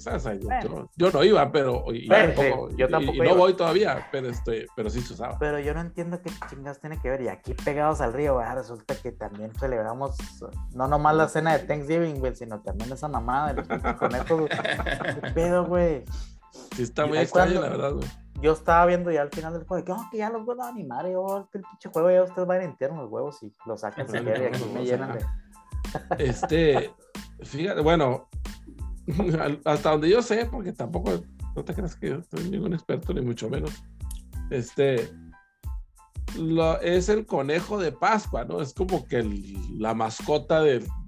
Yo, no iba, pero. Y, tampoco, yo tampoco. Y, no voy todavía, pero, estoy, pero sí se usaba. Pero yo no entiendo qué chingas tiene que ver. Y aquí pegados al río, güey, resulta que también celebramos no nomás la cena de Thanksgiving, güey, sino también esa mamada de los conejos. ¿Qué pedo, güey? Sí, está muy extraño, la verdad, güey. Yo estaba viendo ya al final del juego que, oh, que ya los vuelvo a animar. Y oh, el pinche juego ya ustedes van a entierro los huevos y los sacan y aquí me llenan de. Este, fíjate, bueno, hasta donde yo sé, porque tampoco, no te creas que yo soy ningún experto, ni mucho menos. Este, lo, es el conejo de Pascua, ¿no? Es como que la mascota del.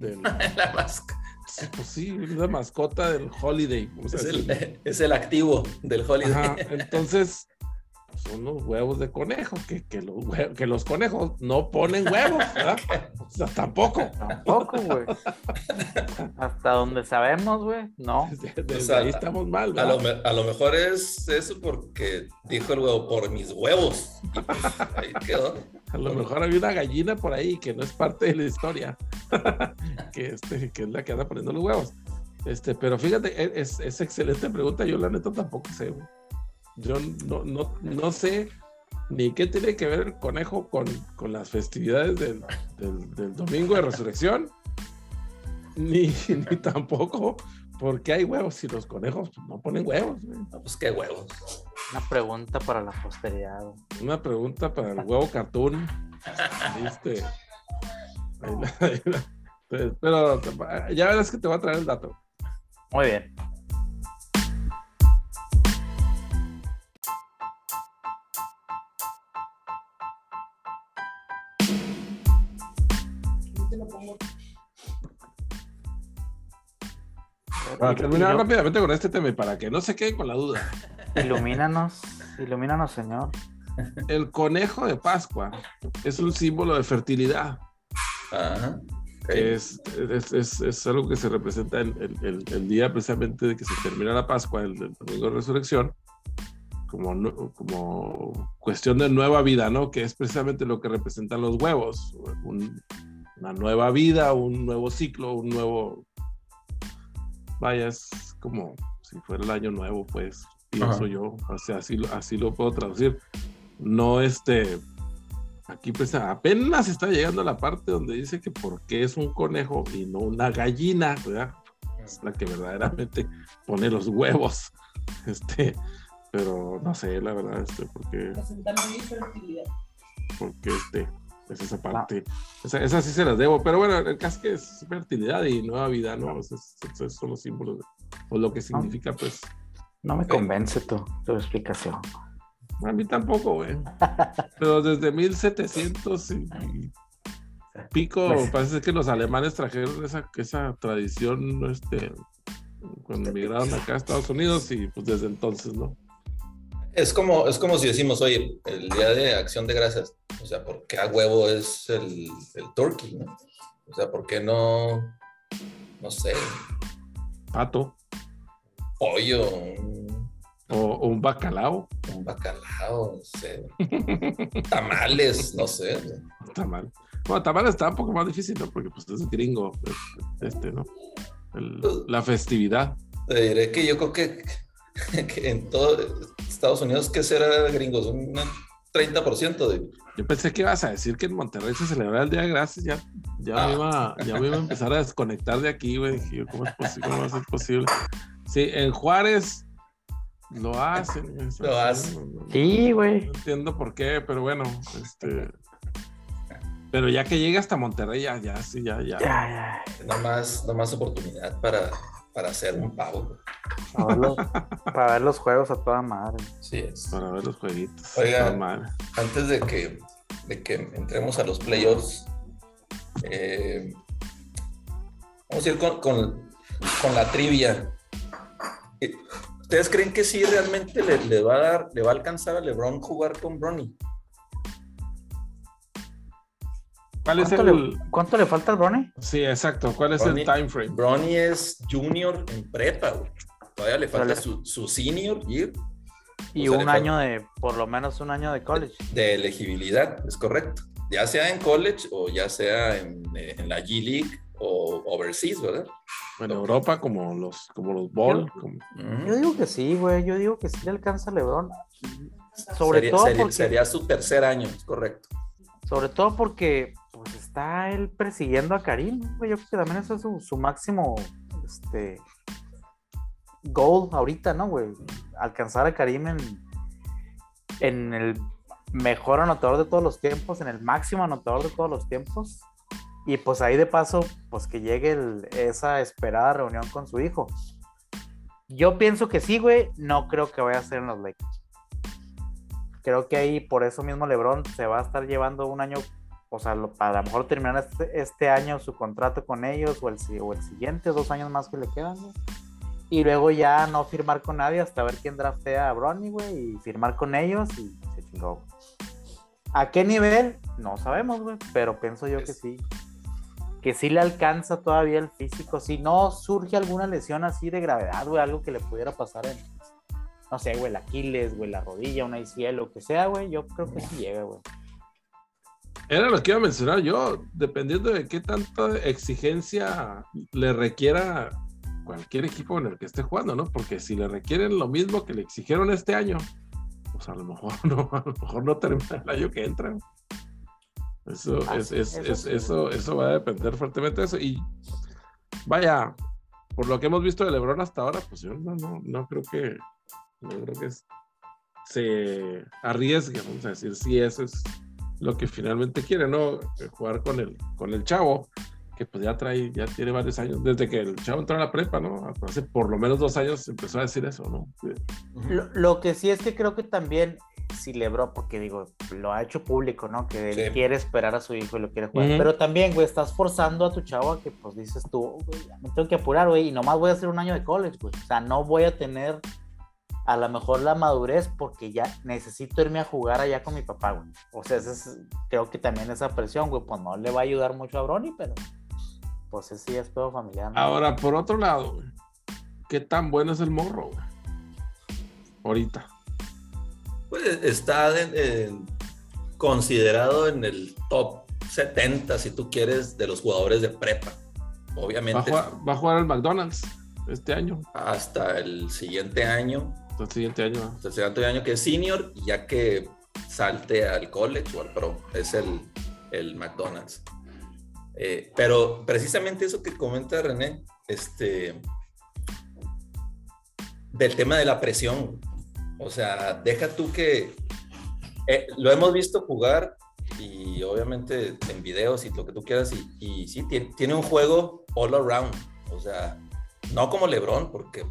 la mascota. Pues sí, es la mascota del holiday. Es el, es el, activo del holiday. entonces, son los huevos de conejo, que, que, los, que los conejos no ponen huevos, ¿verdad? O sea, tampoco. Tampoco, güey. Hasta donde sabemos, güey, no. Desde, ahí estamos mal, ¿verdad? A lo, a lo, mejor es eso porque dijo el huevo, por mis huevos. Ahí quedó. A lo mejor había una gallina por ahí que no es parte de la historia, que, este, que es la que anda poniendo los huevos. Este, pero fíjate, e, es, es excelente pregunta. Yo la neta tampoco sé, güey. Yo no, no, no sé ni qué tiene que ver el conejo con, con las festividades del, del, domingo de resurrección, ni, ni tampoco porque hay huevos y los conejos no ponen huevos. pues qué huevos. Una pregunta para la posteridad. Una pregunta para el huevo cartoon. ¿Viste? Pero ya verás que te va a traer el dato. Muy bien. Para terminar rápidamente con este tema y para que no se queden con la duda. Ilumínanos, ilumínanos, Señor. El conejo de Pascua es un símbolo de fertilidad. es, es, algo que se representa el, el, día precisamente de que se termina la Pascua, el, domingo de resurrección, como, como cuestión de nueva vida, ¿no? Que es precisamente lo que representan los huevos, una nueva vida, un nuevo ciclo, un nuevo vaya, es como si fuera el año nuevo, pues, pienso yo, o sea, así, así lo puedo traducir. No este, aquí pues apenas está llegando a la parte donde dice que por qué es un conejo y no una gallina, ¿verdad? Es la que verdaderamente pone los huevos, este, pero no sé, la verdad, este, porque... Porque este, es esa parte. Esa, esa, sí se las debo. Pero bueno, el caso que es fertilidad y nueva vida, ¿no? Esos, son los símbolos. o lo que significa, pues. No me convence tu, tu explicación. A mí tampoco, güey. Pero desde 1700 y, pico, pues parece que los alemanes trajeron esa, esa tradición, este, cuando emigraron acá a Estados Unidos y pues desde entonces, ¿no? Es como, es como si decimos, oye, el día de acción de gracias, o sea, ¿por qué a huevo es el, el turkey, no? O sea, ¿por qué no, no sé? Pato. Pollo. O, un bacalao. Un bacalao, no sé. tamales, no sé. Tamal. Bueno, tamales está un poco más difícil, ¿no? Porque pues es gringo, este, ¿no? la festividad. Te diré que yo creo que que en todo Estados Unidos, ¿qué será gringos? Un 30% de... Yo pensé que ibas a decir que en Monterrey se celebraba el Día de Gracias, ya, ya, me, iba, ya me iba a empezar a desconectar de aquí, güey. ¿Cómo, es posible? ¿Cómo va a ser posible? Sí, en Juárez Lo hacen. Lo hacen. No, no, Sí, güey. no entiendo por qué, pero bueno, este. Pero ya que llega hasta Monterrey, ya, ya, sí, ya, ya. Ya, ya. No más, no más oportunidad para, para hacer un pavo. Para ver, los, para ver los juegos a toda madre. Sí es. Para ver los jueguitos. Oiga. Antes de que, de que entremos a los playoffs, eh, vamos a ir con, con- con la trivia. Eh, ¿Ustedes creen que sí realmente le, le va a dar, le va a alcanzar a LeBron jugar con Bronny? ¿Cuál es ¿Cuánto, el. le, cuánto le falta al Bronny? Sí, exacto. ¿Cuál es el time frame? Bronny es junior en prepa, güey. Todavía le falta su, su senior year Y O sea, un año de, por lo menos un año de college. de elegibilidad, es correcto. Ya sea en college o ya sea en, eh, en la G League o overseas, ¿verdad? En Europa, como los, como los Ball. como- Yo digo que sí, güey. Yo digo que sí le alcanza a LeBron. Sobre sería, todo sería- porque, sería su tercer año, es correcto. Sobre todo porque pues está él persiguiendo a Karim. Yo creo que también ese es su, su máximo este goal ahorita, ¿no, güey? Alcanzar a Karim en, en el mejor anotador de todos los tiempos, en el máximo anotador de todos los tiempos. Y pues ahí de paso, pues que llegue el- esa esperada reunión con su hijo. Yo pienso que sí, güey. No creo que vaya a ser en los Lakers. Creo que ahí por eso mismo LeBron se va a estar llevando un año, o sea, lo- para a lo mejor terminar este, este año su contrato con ellos o el, o el siguiente, dos años más que le quedan, güey. Y luego ya no firmar con nadie hasta ver quién draftea a Bronny, güey, y firmar con ellos y se chingó. ¿A qué nivel? No sabemos, güey, pero pienso yo que sí. Que sí le alcanza todavía el físico. Si no surge alguna lesión así de gravedad, güey, algo que le pudiera pasar en, no sé, güey, el Aquiles, güey, la rodilla, una ACL, lo que sea, güey, yo creo que sí llega, güey. Era lo que iba a mencionar yo, dependiendo de qué tanta exigencia le requiera cualquier equipo en el que esté jugando, ¿no? Porque si le requieren lo mismo que le exigieron este año, pues a lo mejor no, a lo mejor no termina el año que entra. Eso, Ah, es, es- eso es- eso, eso va a depender fuertemente de eso. Y vaya, por lo que hemos visto de LeBron hasta ahora, pues yo no, no, no creo que, no creo que es- se arriesgue, vamos a decir, si eso es lo que finalmente quiere, ¿no? Eh, Jugar con el, con el chavo, que pues ya trae, ya tiene varios años, desde que el chavo entró a la prepa, ¿no? Hace por lo menos dos años empezó a decir eso, ¿no? Sí. Lo, lo que sí es que creo que también, si Lebron, porque digo, lo ha hecho público, ¿no? Que él Sí. quiere esperar a su hijo y lo quiere jugar. Ujú. Pero también, güey, estás forzando a tu chavo a que, pues dices tú, güey, me tengo que apurar, güey, y nomás voy a hacer un año de college, güey. O sea, no voy a tener a lo mejor la madurez porque ya necesito irme a jugar allá con mi papá, güey. O sea, ese es- creo que también esa presión, güey, pues no le va a ayudar mucho a Bronny, pero pues ese sí es pedo familiar. ¿no? Ahora, por otro lado, güey, ¿qué tan bueno es el morro, güey? Ahorita. Pues está en- en- considerado en el top 70, si tú quieres, de los jugadores de prepa. Va a, Obviamente, jugar, va a jugar el McDonald's este año, hasta el siguiente año, hasta el siguiente año. hasta el siguiente año que es senior, ya que salte al college o al pro, es el, el McDonald's. Eh, pero precisamente eso que comenta René, este, del tema de la presión. O sea, deja tú que eh, lo hemos visto jugar y obviamente en videos y lo que tú quieras y, y sí, tiene, tiene un juego all around. O sea, no como LeBron, porque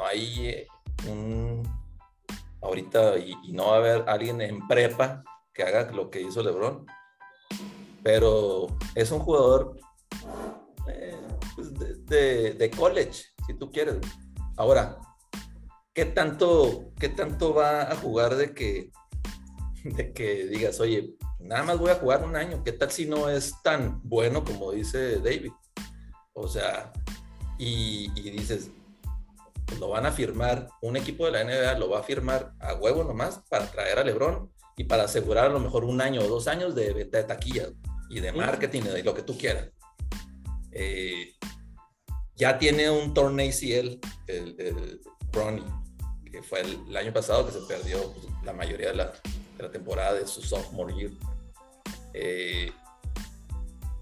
no hay eh, un ahorita y, no va a haber alguien en prepa que haga lo que hizo LeBron. Pero es un jugador eh, pues, de, college, si tú quieres. Ahora, ¿qué tanto, ¿qué tanto va a jugar de que, de que digas, oye, nada más voy a jugar un año? ¿Qué tal si no es tan bueno como dice David? O sea, y, dices, lo van a firmar, un equipo de la NBA lo va a firmar a huevo nomás para traer a LeBron y para asegurar a lo mejor un año o dos años de venta de taquilla y de marketing y de lo que tú quieras. Eh, ya tiene un torneo ACL, el, el Bronny, que fue el, el año pasado que se perdió pues, la mayoría de la, de la temporada de su sophomore year. Eh,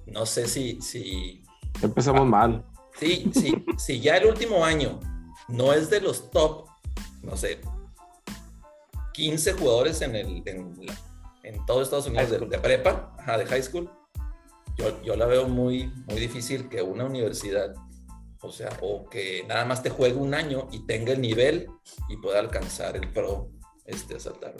no sé si, si Empezamos mal. Sí, sí, si ya el último año no es de los top, no sé, 15 jugadores en, el, en, la- en todo Estados Unidos de, de prepa, ajá, de high school. Yo, yo la veo muy, muy difícil que una universidad, o sea, o que nada más te juegue un año y tenga el nivel y pueda alcanzar el pro este, a saltar.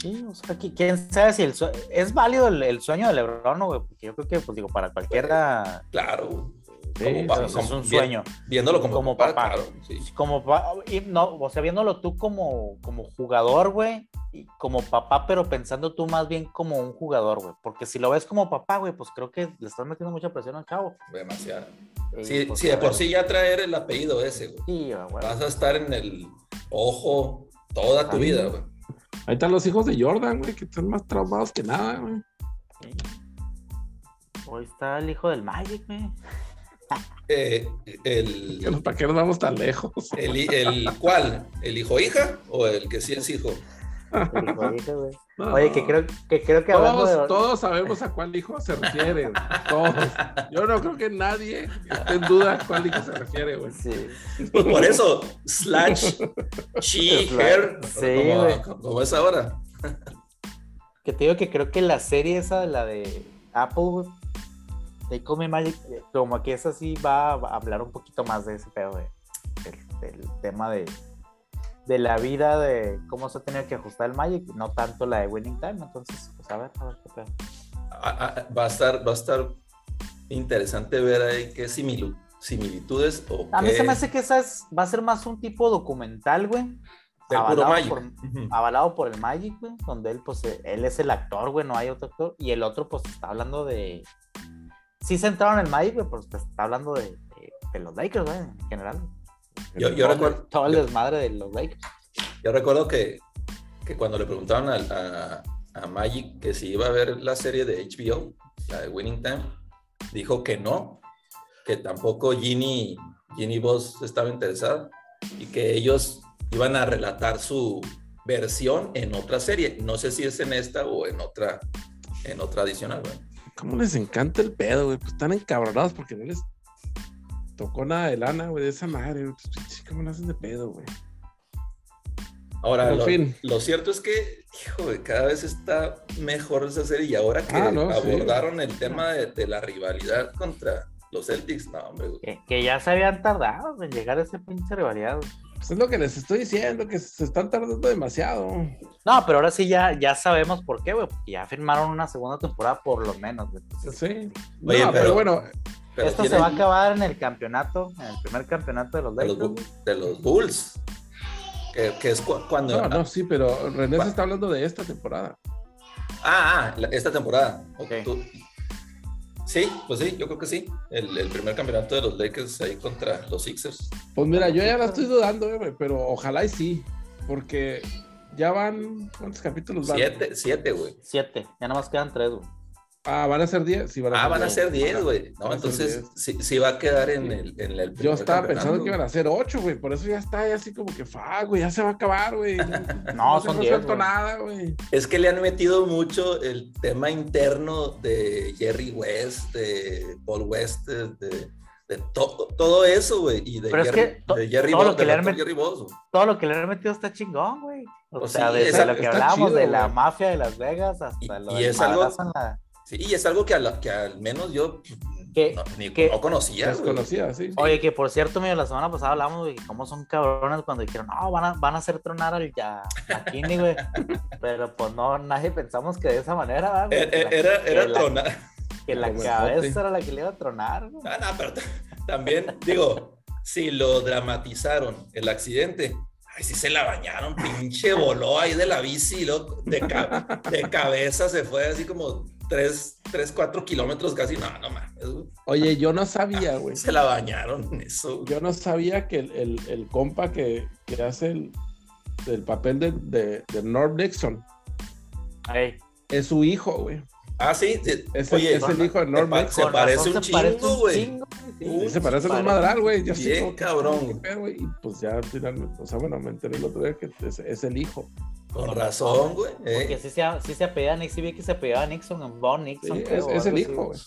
Sí, o sea, qui- quién sabe si el es válido el, el sueño de LeBron, ¿no, güey, porque yo creo que, pues digo, para cualquiera Claro, Sí, sí, es como un sueño. viéndolo como, Como papá, papá. claro, sí. Como, y no, o sea, viéndolo tú como, como jugador, güey, y como papá, pero pensando tú más bien como un jugador, güey, porque si lo ves como papá, güey, pues creo que le estás metiendo mucha presión al chavo. demasiado. Y, Sí, pues, sí, de a por sí ya traer el apellido ese, güey. Sí. Vas a estar en el ojo toda tu Ahí. vida, güey. Ahí están los hijos de Jordan, güey, que están más traumados que nada, güey. Sí. Hoy está el hijo del Magic, güey. Eh, el, Que ¿Para qué nos vamos tan lejos? el, el, ¿Cuál? ¿El hijo hija o el que sí es hijo? El hijo güey. No, Oye, que creo que, creo que hablando todos, de... todos sabemos a cuál hijo se refiere. Todos. Yo no creo que nadie esté en duda a cuál hijo se refiere, güey. Sí. Pues por eso, slash, she, her, sí, como, como es ahora. Que te digo que creo que la serie esa, la de Apple, de Call Me Magic, eh, como que esa sí va a hablar un poquito más de ese pedo, de, del, del tema de, de la vida, de cómo se ha tenido que ajustar el Magic, no tanto la de Winning Time. Entonces, pues a ver, a ver qué pedo. A- a- va, a estar, va a estar interesante ver ahí qué similitudes o A mí qué se me hace que esa es- va a ser más un tipo documental, güey. del puro avalado Magic. por- avalado por el Magic, güey, donde él, pues, eh, él es el actor, güey, no hay otro actor, y el otro, pues, está hablando de... Sí centraron en el Magic, güey, pero pues, está hablando de, de- de los Lakers, güey, en general. Yo, yo todo, recuerdo, todo el yo- desmadre de los Lakers. yo recuerdo que, que cuando le preguntaron al- a, a Magic que si iba a ver la serie de HBO, la de Winning Time, dijo que no, que tampoco Ginny, Ginny Boss estaba interesada y que ellos iban a relatar su versión en otra serie. No sé si es en esta o en otra, en otra adicional, güey. ¿Cómo les encanta el pedo, güey? Pues están encabronados porque no les tocó nada de lana, güey, de esa madre, güey. Pues, pinche, ¿Cómo lo hacen de pedo, güey? Ahora, lo, fin. lo cierto es que, hijo, güey, cada vez está mejor esa serie y ahora que Ah, no, sí. abordaron el tema de, de la rivalidad contra los Celtics, no, hombre, güey. Que, que ya se habían tardado en llegar a ese pinche rivalidad, güey. Pues es lo que les estoy diciendo, que se están tardando demasiado. No, pero ahora sí ya, ya sabemos por qué, güey, porque ya firmaron una segunda temporada por lo menos, güey. Entonces, Sí. No, Oye, pero, pero- bueno, Pero Esto se va a acabar en el campeonato, en el primer campeonato de los de los, Lakers. Bu- güey. de los Bulls, que, que es cu- cuando... no, no, sí, pero René se está hablando de esta temporada. Ah, ah, esta temporada. O Ok. tú- Sí, pues sí, yo creo que sí. El, el primer campeonato de los Lakers ahí contra los Sixers. Pues mira, yo ya la estoy dudando, güey, pero ojalá y sí, porque ya van, ¿cuántos capítulos van? Siete, siete, güey. Siete, ya nada más quedan tres, güey. Ah, van a ser 10. Sí, van a Ah, ser van a 10. ser 10, Ajá. güey. No, entonces 10. sí, sí va a quedar en el, en el Yo estaba pensando que iban a ser 8, güey, por eso ya está ahí así como que, fa, güey, ya se va a acabar, güey. No, se son ha 10, resuelto güey. nada, güey. Es que le han metido mucho el tema interno de Jerry West, de Paul West, de, de- de to- todo eso, güey. Y de Pero es Jerry, que to- de Jerry todo lo Boss, que del le han Jerry Boss. Todo lo que le han metido está chingón, güey. O Pues sea, sí, desde lo que está hablábamos chido, de la mafia de Las Vegas hasta Y- lo y del es algo- en la- Sí, y es algo que, a la- que al menos yo Que- no, ni- que- no conocía, sí. Oye, que por cierto, mío, la semana pasada hablamos de cómo son cabrones cuando dijeron, no, van a, van a hacer tronar al ya, Kini, güey. Pero pues no, nadie pensamos que de esa manera, ¿verdad, güey? Eh, Que eh, Era, era la- tronar. Que la Como cabeza era la que le iba a tronar, güey. Ah, no, pero también, digo, si lo dramatizaron el accidente, ay, sí se la bañaron, pinche voló ahí de la bici y luego de, ca- de cabeza se fue así como 3, 3 4 kilómetros casi. No, no mames. Oye, yo no sabía, güey. Se la bañaron eso. Yo no sabía que el, el, el compa que, que hace el, el papel de, de, de Norm Nixon Ey, es su hijo, güey. Ah, sí. sí. Es, Oye, es el hijo de Norm pa- Nixon. se parece un chingo, güey. sí. Se parece a un madral, güey. Yo sí Bien, que, cabrón. Y pues ya finalmente, o sea, bueno, me enteré el otro día que es, es el hijo. Con razón, güey. eh. Porque sí se, sí se apellida Nixon, sí vi que se apellidaba Nixon Von Nixon. Sí, creo, es, es el hijo, güey.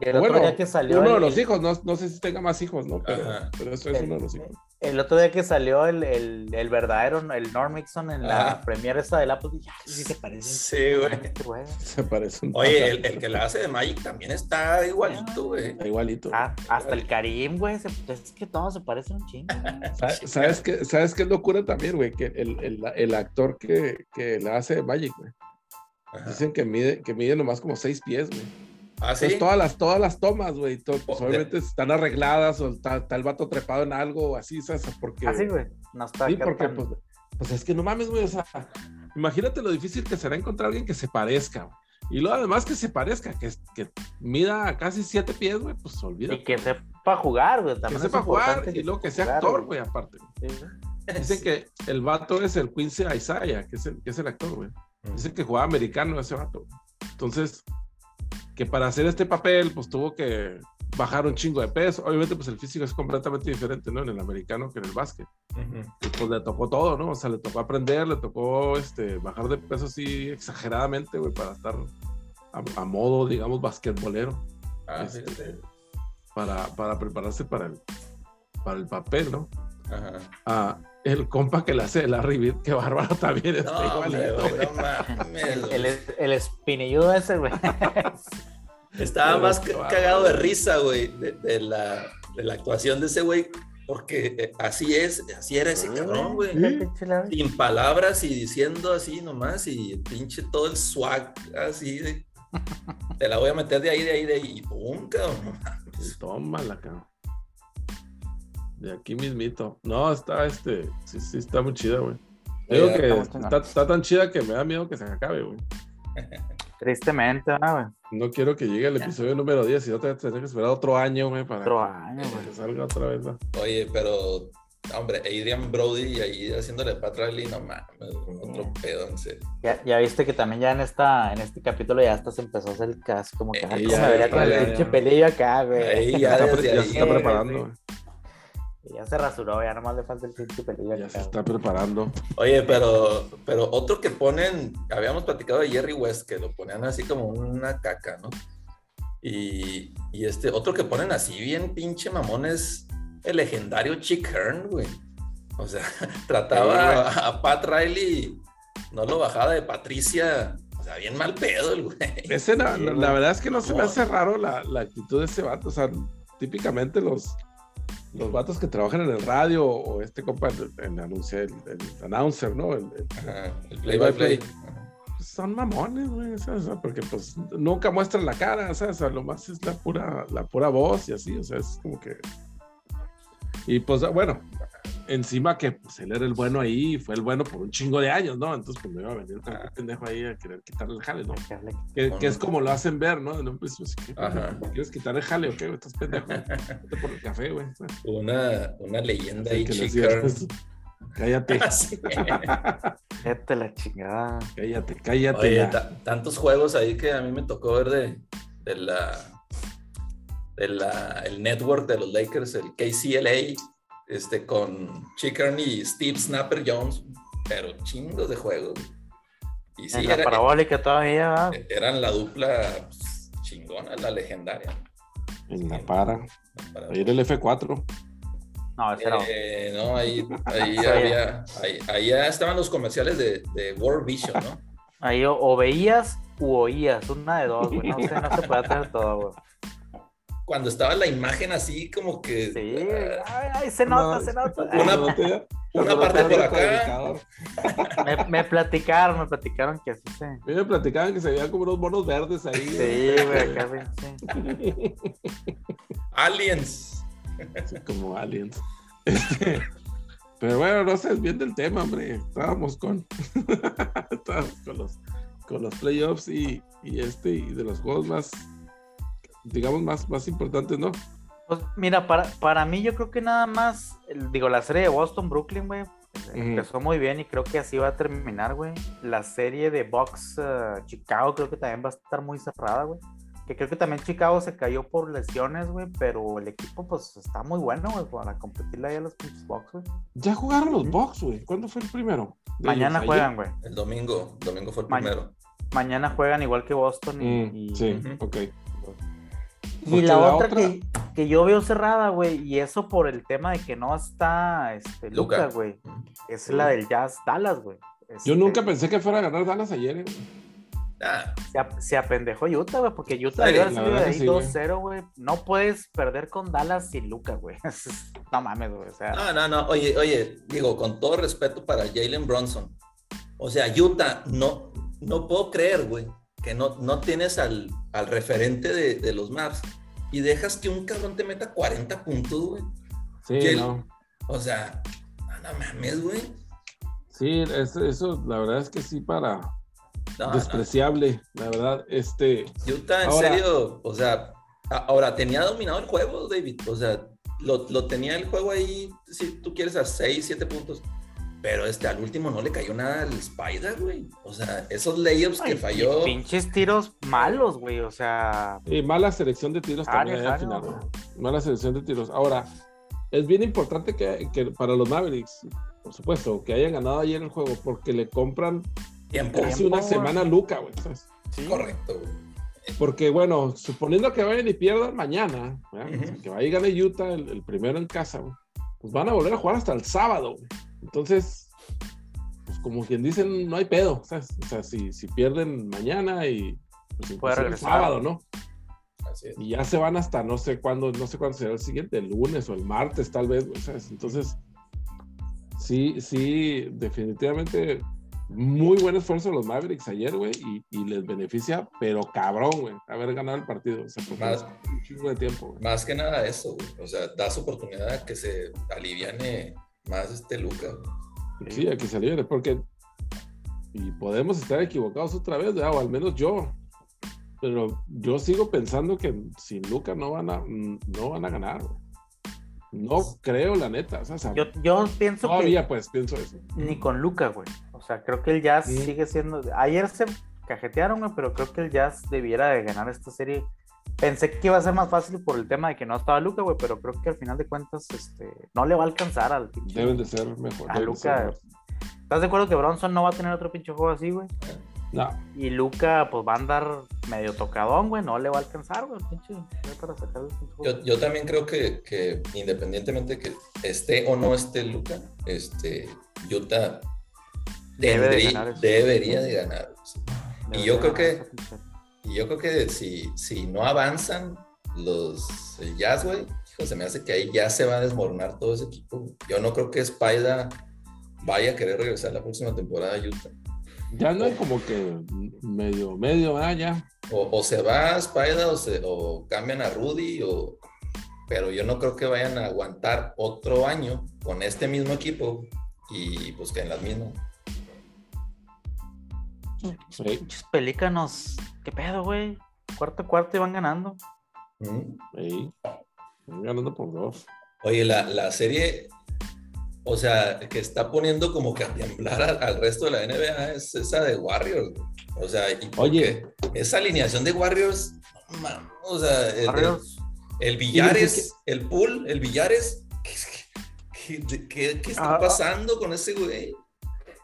El otro día que salió. uno de el- los hijos, no, no sé si tenga más hijos, ¿no? Pero, pero eso es el- uno de los hijos. El otro día que salió el, el, el verdadero, el Norm Mixon en la Ajá. premiere esa del Apple, dije, "Ay, sí se parece. Sí, güey. Este güey. Se parece un Oye, el, el que la hace de Magic también está igualito, güey. Está igualito. Ah, hasta el Karim, güey. se- Es que todos se parecen un chingo. Sa- ¿Sabes qué, ¿Sabes qué es locura también, güey? Que el, el, el actor que, que la hace de Magic, güey. Ajá. Dicen que mide, que mide nomás como seis pies, güey. Ah, sí. Entonces todas las, todas las tomas, güey, pues, Oh, obviamente están arregladas o está, está el vato trepado en algo o así, ¿sabes? Porque, Así, güey. No está Sí, porque pues, pues es que no mames, güey, o sea, imagínate lo difícil que será encontrar a alguien que se parezca, güey. Y luego además que se parezca, que, que mida casi siete pies, güey, pues olvídate. Y que sepa jugar, güey. Que sepa jugar y luego que sea jugar, actor, güey, aparte. Sí. Dicen que el vato es el Quincy Isaiah, que es el, que es el actor, güey. Dicen que jugaba americano ese vato. Entonces, que para hacer este papel, pues tuvo que bajar un chingo de peso. Obviamente, pues el físico es completamente diferente, ¿no? En el americano que en el básquet. Y pues le tocó todo, ¿no? O sea, le tocó aprender, le tocó este, bajar de peso así exageradamente, güey, para estar a, a modo, digamos, basquetbolero. Ah, Este, para, para prepararse para el, para el papel, ¿no? Ajá. Ah, el compa que le hace el Bird, qué bárbaro también está No, igualito, no El, el, el espinilludo ese, güey. Estaba Pero más cagado de risa, güey, de, de la, de la actuación de ese güey, porque eh, así es, así era ese cabrón, güey. Sin palabras y diciendo así nomás, y pinche todo el swag así de. Te la voy a meter de ahí, de ahí, de ahí, y pum, cabrón. Tómala, cabrón. De aquí mismito. No, está este. Sí, sí, está muy chida, güey. Digo que está, está tan chida que me da miedo que se acabe, güey. Tristemente, ¿no, güey? No quiero que llegue el episodio número 10 y no tenga que esperar otro año, güey, para Otro que- año, para güey. que salga otra vez. ¿no? Oye, pero, hombre, Adrian Brody ahí haciéndole Pat Riley, no mames, otro pedo, en serio. Ya, ya viste que también ya en esta, en este capítulo ya hasta se empezó a hacer el cast, como que Eh, ya, me vería con el pinche pelillo acá, güey. Ahí Ya, ya está, ya se está güey, preparando, sí. güey. Ya se rasuró, ya nomás le falta el pinche pelillo Ya se está preparando. Oye, pero, pero otro que ponen, habíamos platicado de Jerry West, que lo ponían así como una caca, ¿no? Y, y este, otro que ponen así bien pinche mamón es el legendario Chick Hearn, güey. O sea, trataba a, a Pat Riley, no lo bajaba de Patricia, o sea, bien mal pedo el güey. Ese, la, Sí, la- güey. la verdad es que no se me hace raro la, la actitud de ese vato. O sea, típicamente los, los vatos que trabajan en el radio o este compa, el, el el- el announcer, ¿no? El- play by play. pues son mamones, güey, sea, porque pues nunca muestran la cara, o sea, o sea, lo más es la pura, la pura voz y así, o sea, es como que... Y pues bueno, encima que pues él era el bueno ahí, fue el bueno por un chingo de años, ¿no? Entonces pues me iba a venir con un pendejo ahí a querer quitarle el jale, ¿no? Que, que es como lo hacen ver, ¿no? En un. ¿quieres quitar el jale o qué? güey? Estás pendejo. Vete por el café, güey. Una, una leyenda ahí, pues, Cállate. Vete la chingada. cállate, cállate. Oye, tantos juegos ahí que a mí me tocó ver de, de la de la el network de los Lakers, el KCLA, este con Chickern y Steve Snapper Jones, pero chingos de juegos. Y sí, en la era- parabólica todavía, eran la dupla pues, chingona, la legendaria. En la para. Ahí era el F4. No, ese era. Eh, no, ahí, ahí había, ahí, ahí estaban los comerciales de, de World Vision, ¿no? Ahí o, o veías u oías, una de dos, güey. No sé, no se puede hacer todo, güey. Cuando estaba la imagen así como que Sí, güey. Ay, ay, se nota, se nota. Una- botella. una parte por acá. Me, me platicaron, me platicaron que así se. Me platicaban que se veían como unos monos verdes ahí. Sí, güey, acá pinche. Aliens. Así como aliens. Este, pero bueno, no sé, bien del tema, hombre. Estábamos con, estábamos con los, con los playoffs y, y este, y de los juegos más, digamos, más, más importantes, ¿no? Pues mira, para, para mí yo creo que nada más, el- digo, la serie de Boston-Brooklyn, güey, empezó muy bien y creo que así va a terminar, güey. La serie de Bucks eh, Chicago creo que también va a estar muy cerrada, güey. Que creo que también Chicago se cayó por lesiones, güey, pero el equipo pues está muy bueno, güey, para competirle ahí a los pinches Bucks, güey. Ya jugaron los Bucks, güey. ¿Cuándo fue el primero? Mañana ellos? juegan, güey. El domingo. Domingo fue el Ma- primero. Mañana juegan igual que Boston y... Mm, y- sí, Ujú. ok. Y Porque la, la otra, otra- Que, que yo veo cerrada, güey, y eso por el tema de que no está este. Luca, güey, es la del Jazz Dallas, güey. Yo Este, nunca pensé que fuera a ganar Dallas ayer, eh. Ah, Se, ap- se apendejó Utah, güey, porque Utah Sí, debió haber la salido de verdad ahí que sí, güey. 2-0, güey. No puedes perder con Dallas sin Luca, güey. no mames, güey. O sea, no, no, no. Oye, oye, digo, con todo respeto para Jalen Bronson. O sea, Utah, no, no puedo creer, güey, que no, no tienes al, al referente de, de los Mavs y dejas que un cabrón te meta 40 puntos, güey. Sí, no. O sea, no, no mames, güey. Sí, es- eso, la verdad es que sí, para No, no. despreciable, la verdad. Este, Utah, en Ahora- serio, o sea, ahora tenía dominado el juego, David. O sea, lo, lo tenía el juego ahí, si tú quieres, a 6, 7 puntos. Pero este, al último no le cayó nada al Spider, güey. O sea, esos layups ay, que falló. pinches tiros malos, güey. O sea, y mala selección de tiros también Área, ahí al final. güey. Mala selección de tiros. Ahora, es bien importante que, que para los Mavericks, por supuesto, que hayan ganado ayer el juego, porque le compran Tiempo. casi Tiempo, una semana a Luca, güey. ¿sabes? sí. Correcto, güey. Porque, bueno, suponiendo que vayan y pierdan mañana, ¿verdad? Ujú. que vaya y gane Utah el, el primero en casa, güey, pues van a volver a jugar hasta el sábado. güey. Entonces, pues como quien dicen, no hay pedo. ¿sabes? O sea, si, si pierden mañana y pues, el regresar. sábado, ¿no? Así es. Y ya se van hasta no sé cuándo, no sé cuándo será el siguiente, el lunes o el martes, tal vez, ¿sabes? Entonces, sí, sí, definitivamente muy buen esfuerzo de los Mavericks ayer, güey, y, y les beneficia, pero cabrón, güey, haber ganado el partido. O sea, porque Más- es un chingo de tiempo, güey. Más que nada eso, güey. O sea, das oportunidad a que se aliviane más este Luca. Sí, a que se libere, porque y podemos estar equivocados otra vez, ¿verdad? o al menos yo. Pero yo sigo pensando que sin Luca no van a, no van a ganar. No creo, la neta. o sea, Yo, yo pienso todavía, pues, pienso eso. que ni con Luca, güey. O sea, creo que el Jazz sigue siendo. Ayer se cajetearon, güey, pero creo que el Jazz debiera de ganar esta serie. Pensé que iba a ser más fácil por el tema de que no estaba Luca, güey, pero creo que al final de cuentas, este, no le va a alcanzar al pinche. Deben de ser mejor. a Luca. mejor. ¿Estás de acuerdo que Bronson no va a tener otro pinche juego así, güey? No, Y Luca, pues va a andar medio tocadón, güey, no le va a alcanzar, güey, pinche. Para sacar el pinche juego. Yo, yo también creo que, que independientemente que esté o no esté Luca, este, Utah Debe de tendría- ganar eso. debería de ganar. Debería y yo creo que- Y yo creo que si, si no avanzan los el Jazz, güey, se me hace que ahí ya se va a desmoronar todo ese equipo. Yo no creo que Spider vaya a querer regresar la próxima temporada a Utah. ya no hay como que medio, medio, ah, ya. O, o se va a Spider o, se, o cambian a Rudy, o, pero yo no creo que vayan a aguantar otro año con este mismo equipo y pues que en las mismas. Sí. Pinches pelícanos, ¿qué pedo, güey? Cuarto cuarto y van ganando. Mm. Van ganando por dos. Oye, la, la serie, o sea, que está poniendo como que a temblar al, al resto de la NBA es esa de Warriors. O sea, y Oye. esa alineación de Warriors, no mames, o sea, el, Warriors, el Villares, el Pool, el Villares, ¿qué, qué- qué- qué está Ah. pasando con ese güey?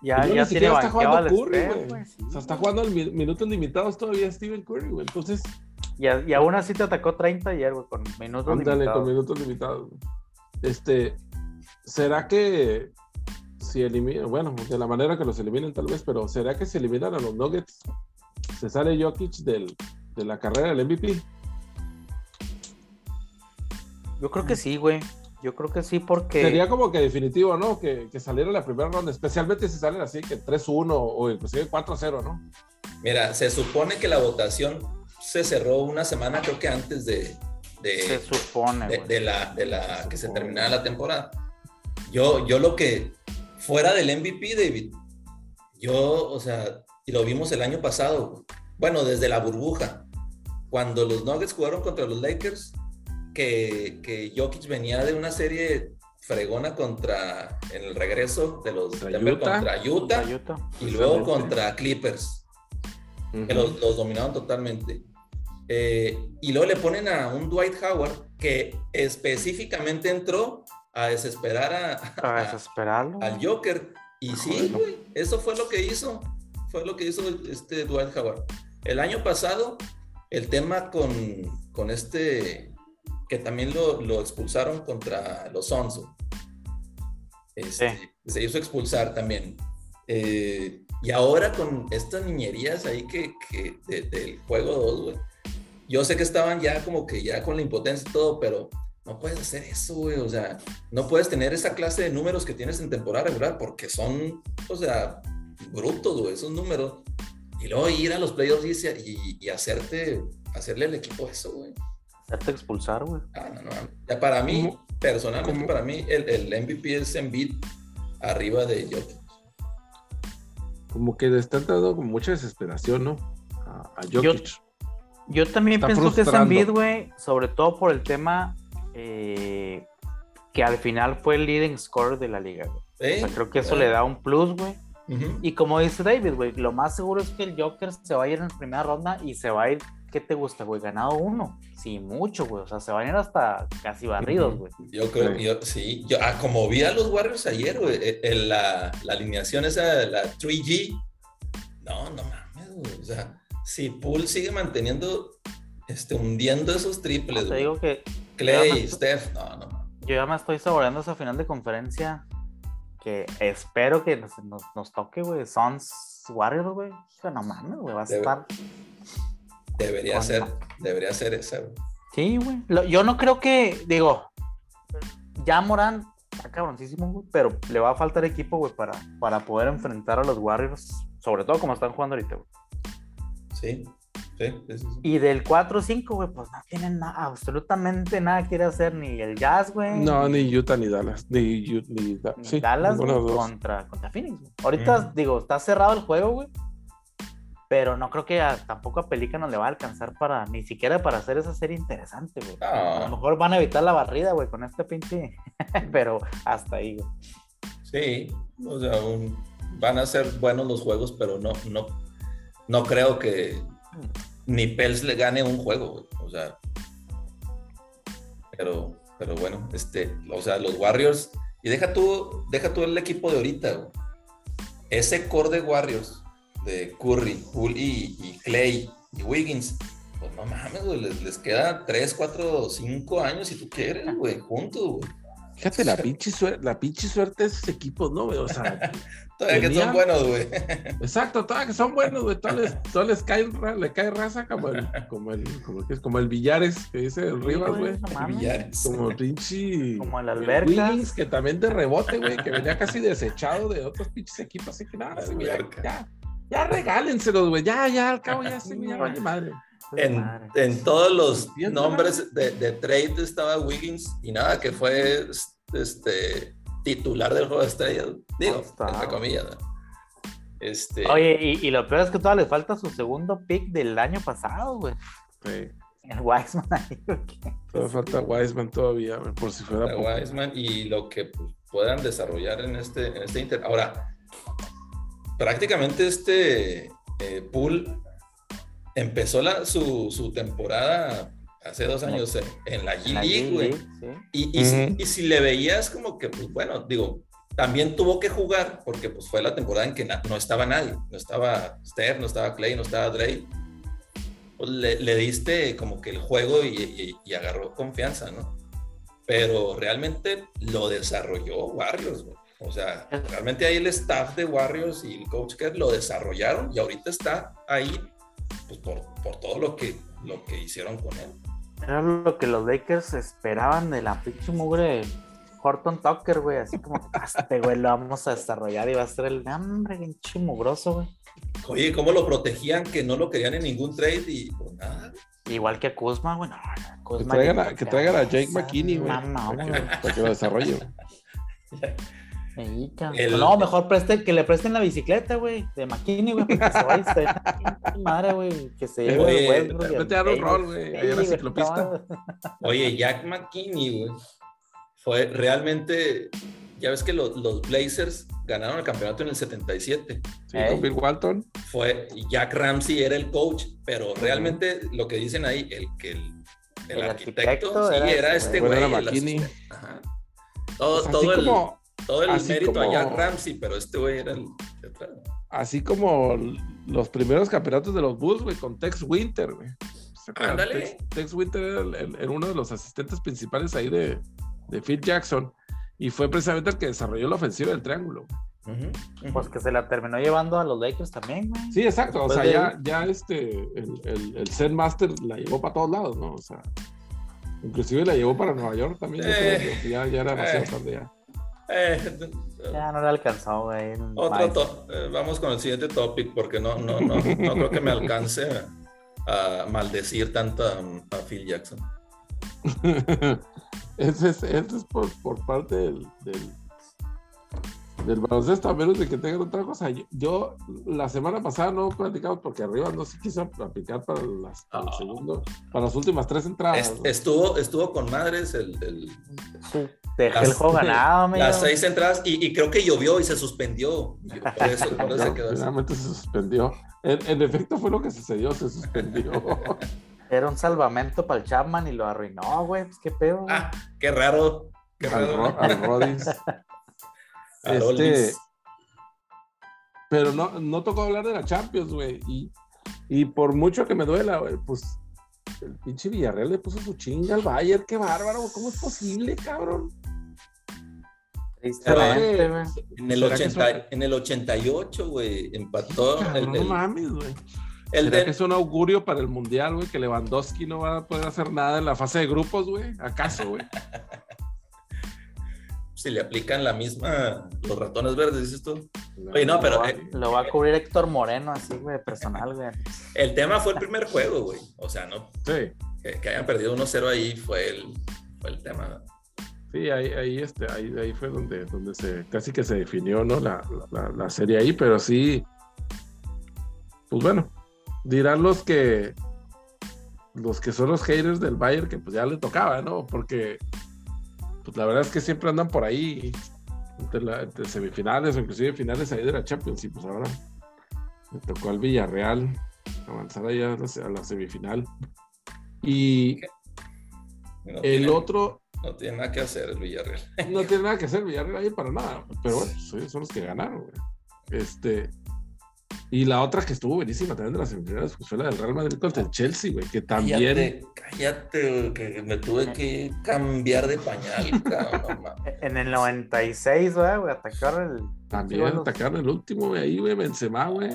Ya, ya ni siquiera está jugando Curry, güey. sí, O sea, está jugando mi- minutos limitados todavía Steven Curry, güey. Entonces, Y, a- y aún así te atacó 30 ayer, güey, con minutos ándale limitados. con minutos limitados. güey. Este, ¿será que si eliminan, bueno, de la manera que los eliminen tal vez, pero ¿será que si eliminan a los Nuggets, se sale Jokic del, de la carrera del MVP? Yo creo que sí, güey. Yo creo que sí, porque. Sería como que definitivo, ¿no? Que, que saliera la primera ronda, especialmente si salen así, que 3-1 o inclusive 4-0, ¿no? Mira, se supone que la votación se cerró una semana, creo que antes de, de- Se supone, de, de la, de la Se que se terminara la temporada. Yo, yo lo que, fuera del MVP, David, yo, o sea, y lo vimos el año pasado, bueno, desde la burbuja, cuando los Nuggets jugaron contra los Lakers, que, que Jokic venía de una serie fregona contra, en el regreso de los Contra Denver Utah. contra Utah, Contra Utah. y luego contra Clippers que Ujú. los, los dominaron totalmente. Eh, y luego le ponen a un Dwight Howard que específicamente entró a desesperar a, a- desesperarlo. al Joker. Y sí, güey, eso fue lo que hizo. Fue lo que hizo este Dwight Howard. El año pasado, el tema con, con este, que también lo, lo expulsaron contra los Suns. Este, Se hizo expulsar también. Eh, y ahora con estas niñerías ahí que, que del juego 2, güey. Yo sé que estaban ya como que ya con la impotencia y todo, pero no puedes hacer eso, güey. O sea, no puedes tener esa clase de números que tienes en temporada regular porque son, o sea, brutos, güey, esos números. Y luego ir a los playoffs y, y, hacerte, hacerle al equipo eso, güey. Hacerte expulsar, güey. Ah, no, no. Ya para mí, personalmente, para mí, el, el MVP es Embiid arriba de Jokic. Como que le están dando con mucha desesperación, ¿no? A, a Jokic. Yo, también pienso que es Embiid, güey, sobre todo por el tema eh, que al final fue el leading score de la liga, güey. O sea, creo que eso le da un plus, güey. Y como dice David, güey, lo más seguro es que el Joker se va a ir en la primera ronda y se va a ir, ¿qué te gusta, güey? Ganado uno. Sí, mucho, güey. O sea, se van a ir hasta casi barridos, güey. Yo creo, sí. yo, sí. Yo, ah, como vi a los Warriors ayer, güey, eh, en la, la alineación esa, la 3G. No, no mames, güey. O sea, si Poole sigue manteniendo, este, hundiendo esos triples, Te digo que. Clay, Steph, no, no. Yo ya me estoy saboreando esa final de conferencia que espero que nos, nos, toque, güey. Sons Warriors, güey. No mames, güey, va a estar. Debería ser, debería ser esa, güey. Sí, güey. Yo no creo que, digo, ya Morán está cabroncísimo, güey, pero le va a faltar equipo, güey, para, para poder enfrentar a los Warriors, sobre todo como están jugando ahorita, güey. Sí. Y del 4-5, güey, pues no tienen nada, absolutamente nada quiere hacer ni el Jazz, güey. No, ni Utah ni Dallas. Ni, ni, Dallas contra, contra Phoenix. Ahorita, digo, está cerrado el juego, güey. Pero no creo que tampoco a Pelícano le va a alcanzar para, ni siquiera para hacer esa serie interesante, güey. A lo mejor van a evitar la barrida, güey, con este pinche. pero hasta ahí, güey. Sí, o sea, van a ser buenos los juegos, pero no, no, no creo que ni Pels le gane un juego, O sea, pero, pero bueno, este, o sea, los Warriors, y deja tú, deja tú el equipo de ahorita, Ese core de Warriors, de Curry, Poole y, Clay y Wiggins, pues no mames, les, les, queda 3, 4, 5 años si tú quieres, güey, juntos, güey. Fíjate la pinche suerte, la pinche suerte de esos equipos, ¿no, güey? O sea, todavía que son buenos, güey. Exacto, todavía que son buenos, güey. Todavía les, les cae, le cae raza como el, como el, como, el Villares, que dice el Rivas, güey. Villares. Como el pinche. Como el Alberca. que también de rebote, güey, que venía casi desechado de otros pinches equipos, así que nada, ya, ya, ya regálenselos, güey. Ya, ya, al cabo, ya se me vale madre. En, en, todos los nombres de, de, trade estaba Wiggins y nada, que fue este titular del juego de estrellas. Digo, entre comillas. Este... Oye, y, y, lo peor es que todavía le falta su segundo pick del año pasado, güey. Sí. El Wiseman ahí, Todavía falta Wiseman todavía, por si fuera. Wiseman y lo que pues, puedan desarrollar en este, en este Inter. Ahora, prácticamente este eh, pool empezó la, su, su, temporada hace dos años en la G League, güey. Y, y, si, le veías como que, pues bueno, digo, también tuvo que jugar porque pues fue la temporada en que no estaba nadie, no estaba Steph, no estaba Clay, no estaba Dre. Pues le, diste como que el juego y, agarró confianza, ¿no? Pero realmente lo desarrolló Warriors, güey. O sea, realmente ahí el staff de Warriors y el coach que lo desarrollaron y ahorita está ahí pues por, por todo lo que, lo que hicieron con él. Era lo que los Lakers esperaban de la pinche mugre Horton Tucker, güey. Así como, este güey lo vamos a desarrollar y va a ser el hambre, pinche mugroso, güey. Oye, ¿cómo lo protegían que no lo querían en ningún trade y pues nada? Igual que a Kuzma, güey. que traigan, a, que traigan a Jake McKinney, güey. para que lo desarrolle. No, mejor preste, que le presten la bicicleta, güey, de McKinney, güey, porque se vaya a madre, güey, que se lleve el Vete a un rol, güey, ahí la ciclopista. Oye, Jack McKinney, güey, fue realmente, ya ves que los, los, Blazers ganaron el campeonato en el 77. Sí, con Bill Walton. Fue, Jack Ramsey era el coach, pero realmente lo que dicen ahí, el que el, el, arquitecto, sí, era, este güey. Todo, pues todo el todo el mérito a Jack Ramsey, pero este güey era el. Así como los primeros campeonatos de los Bulls, güey, con Tex Winter, güey. ¿se acuerdan? Ándale. Tex, Tex Winter era, el- el- era uno de los asistentes principales ahí de, de Phil Jackson y fue precisamente el que desarrolló la ofensiva del triángulo. Pues que se la terminó llevando a los Lakers también, güey. Sí, exacto. O sea, de- ya, ya este, el, el, el Zen Master la llevó para todos lados, ¿no? O sea, inclusive la llevó para Nueva York también. yo Eh, creo ya, ya era demasiado eh. tarde ya. Eh, Ya no le alcanzó, güey. Otro eh, vamos con el siguiente topic porque no, no, no, no creo que me alcance a, a maldecir tanto a, a Phil Jackson. ese es, ese es por, por parte del, del, del baloncesto, a menos de que tengan otra cosa. Yo, yo la semana pasada no platicamos porque arriba no se quiso aplicar para, las, para el Ah. segundo, para las últimas tres entradas. Estuvo, estuvo con madres el, el- Sí, Dejé el juego ganado, amigo. las seis entradas y, y creo que llovió y se suspendió. Por eso, por eso Ya, quedó así. finalmente se suspendió. En, en efecto fue lo que sucedió, se suspendió. Era un salvamento para el Chapman y lo arruinó, güey. Pues qué pedo. Ah, qué raro. Qué al, raro. Ro- al Rodis. Este, pero no, no tocó hablar de la Champions, güey. Y, y por mucho que me duela, güey, pues el pinche Villarreal le puso su chinga al Bayern. Qué bárbaro, ¿cómo es posible, cabrón? Tristemente, güey. En el, ¿será que 80, son- en el 88, güey, empató el, Cabrón, no el- mames, güey. el ¿Será de- que es un augurio para el Mundial, güey? Que Lewandowski no va a poder hacer nada en la fase de grupos, güey. ¿Acaso, güey? Si le aplican la misma los ratones verdes, dices tú. Oye, no, pero Lo va, eh, lo va a cubrir Héctor Moreno, así, güey, personal, güey. el tema fue el primer juego, güey. O sea, no Sí. que, que hayan perdido 1-0 ahí fue el, fue el tema. Sí, ahí, ahí, este, ahí, ahí fue donde, donde se casi que se definió ¿no? la, la, la serie ahí, pero sí, pues bueno, dirán los que los que son los haters del Bayern que pues ya le tocaba, ¿no? Porque pues la verdad es que siempre andan por ahí entre, la- entre semifinales o inclusive finales ahí de la Champions y pues ahora le tocó al Villarreal avanzar allá a la, a la semifinal. Y No el tiene, otro, no tiene nada que hacer el Villarreal. no tiene nada que hacer Villarreal ahí para nada, pero bueno, pues, son los que ganaron, güey. Este, y la otra que estuvo buenísima también de las semifinales pues, fue la del Real Madrid contra el Chelsea, güey, que también. Cállate, cállate, güey, que me tuve que cambiar de pañal, cabrón. En el 96, güey, güey, atacaron el. También atacaron el último, güey, ahí, güey, Benzema, güey.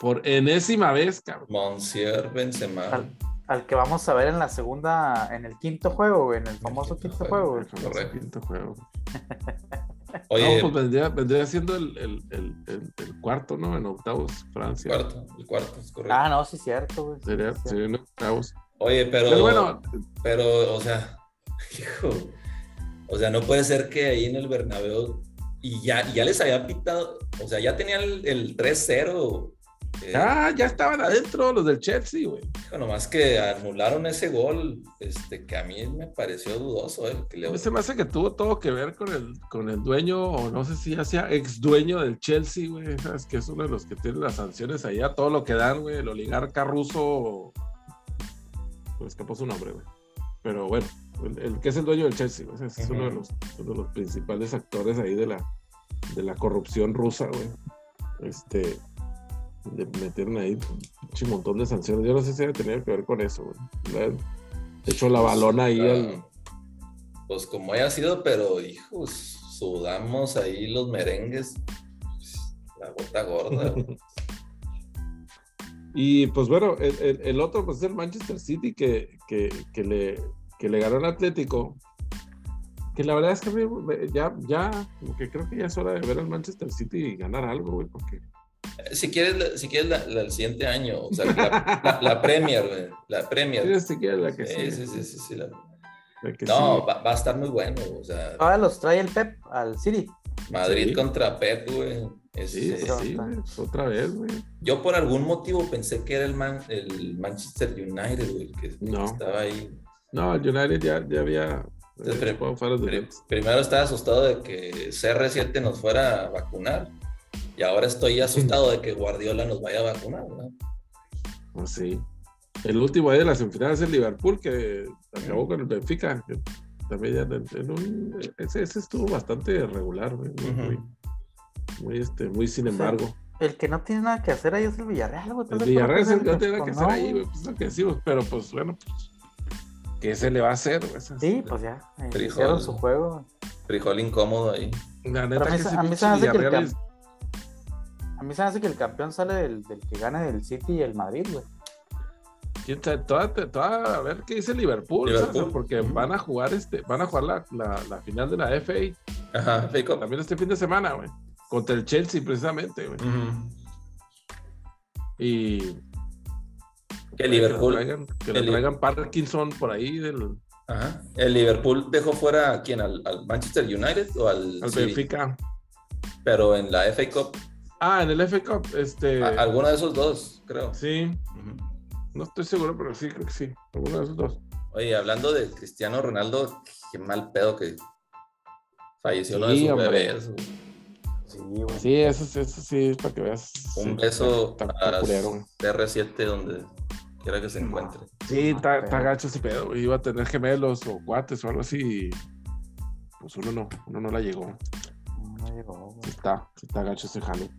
Por enésima vez, cabrón. Monsieur Benzema. Al, al que vamos a ver en la segunda, en el quinto juego, güey, en el famoso quinto quinto juego. juego, güey. Correcto. Quinto juego. Oye, No, pues vendría, vendría siendo el, el, el, el- el cuarto, ¿no? En octavos, el Francia. cuarto, el cuarto, es correcto. Ah, no, sí, cierto, güey. sí, Sería, sí, sería en octavos. Oye, pero, Pero bueno, pero, o sea, hijo, o sea, no puede ser que ahí en el Bernabéu y ya, y ya les había pitado, o sea, ya tenían el, el 3-0. Eh, ah, ya estaban adentro los del Chelsea, güey. hijo, nomás que anularon ese gol, este, que a mí me pareció dudoso, eh, que le- se me hace que tuvo todo que ver con el, con el dueño, o no sé si ya sea ex dueño del Chelsea, güey. Sabes que es uno de los que tiene las sanciones allá, todo lo que dan, güey. El oligarca ruso. Pues escapó su nombre, güey. Pero bueno, el, el que es el dueño del Chelsea, güey. Es uno, de los, uno de los principales actores ahí de la, de la corrupción rusa, güey. Este. Le metieron ahí un montón de sanciones. Yo no sé si debe tener que ver con eso, güey. Han hecho la balona ahí Ah, al. Pues como haya sido, pero hijos, sudamos ahí los merengues. La gota gorda. Y pues bueno, el, el- el otro pues es el Manchester City que, que, que le, que le ganó al Atlético. Que la verdad es que ya, ya, que creo que ya es hora de ver al Manchester City ganar algo, güey, porque si quieres, la- si quieres la, la- el siguiente año, o sea, la, la- la Premier, güey, la Premier. tienes siquiera la que Sí, sigue, sí, sí, sí, sí, No, va, va a estar muy bueno, o sea, Ahora los trae el Pep al City. Madrid Sí. contra Pep, güey. es- Sí, es- sí, güey, otra vez, güey. yo por algún motivo pensé que era el, Man- el Manchester United, güey, que No. estaba ahí. No, el United ya, ya había Entonces, eh, pero- jugado fuera de Pri- Nets. Primero estaba asustado de que CR7 nos fuera a vacunar y ahora estoy asustado de que Guardiola nos vaya a vacunar, ¿no? Pues sí. El último ahí de las semifinales es el Liverpool, que acabó con el Benfica. que también ya en- en un- ese, ese estuvo bastante regular, güey, muy, Ujú. muy, muy, este, muy sin embargo. el que no tiene nada que hacer ahí es el Villarreal, güey. El ¿Estás de acuerdo Villarreal es el que no tiene nada que hacer no, ahí, güey? pues es lo que decimos, pero pues bueno, pues, ¿qué se le va a hacer? Esas- Sí, pues ya. eh, Frijol. hicieron su juego. Frijol incómodo ahí. La Pero neta a mí que se- sí, a mí se hace que el Villarreal cam- es- A mí se me hace que el campeón sale del, del que gane del City y el Madrid, güey. quién sabe, toda, toda- a ver qué dice Liverpool, Liverpool. ¿sabes? porque van a jugar este, van a jugar la, la, la final de la FA Ajá, Up. también este fin de semana, güey, contra el Chelsea precisamente, güey. Y Que Liverpool. que le traigan, que le el- traigan Parkinson por ahí del Ajá. El Liverpool dejó fuera a quién, al, al Manchester United o al, al? Benfica. Pero en la FA Cup, Ah, en el FA Cup, este, alguno de esos dos, creo. sí, no estoy seguro, pero sí, creo que sí, alguno de esos dos. Oye, hablando de Cristiano Ronaldo, qué mal pedo que falleció uno Sí, de sus hombre. bebés. Sí, güey. Sí, eso, sí, eso sí, es para que veas. Un Sí, beso está a culero, güey. CR7 donde quiera que se encuentre. Sí, está, Ah, gacho ese pedo. Iba a tener gemelos o cuates o algo así. y, Pues uno no, uno no la llegó. Llegó, güey. Está, sí está gacho ese jale.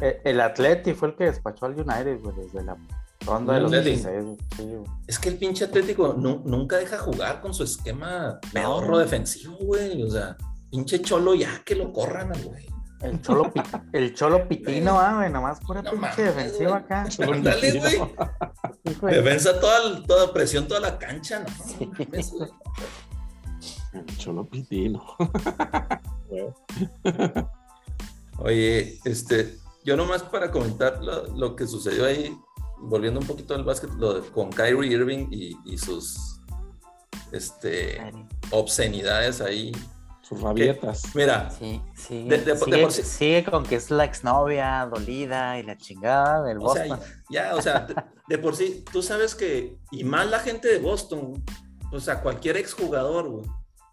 Eh, El Atleti fue el que despachó al United, güey, desde la ronda de los Atleti. 16. güey. Sí, güey. Es que el pinche Atlético nu- nunca deja jugar con su esquema pedorro No. defensivo, güey. O sea, pinche cholo ya que lo corran al güey. El cholo, pi- el cholo pitino, ah, güey, nomás pura No pinche mames, defensiva güey. acá. Ándale, güey. Defensa toda, toda presión, toda la cancha, no. mames, güey. El cholo pitino. Oye, este, yo nomás para comentar lo, lo que sucedió ahí, volviendo un poquito al básquet, lo de- con Kyrie Irving y, y sus este, obscenidades ahí. Sus rabietas. Mira, Sí, sí. De- de- de sigue, por sí- sigue con que es la exnovia dolida y la chingada del o sea, Boston. ya, o sea, de, de por sí, tú sabes que, y más la gente de Boston, o sea, cualquier exjugador, güey,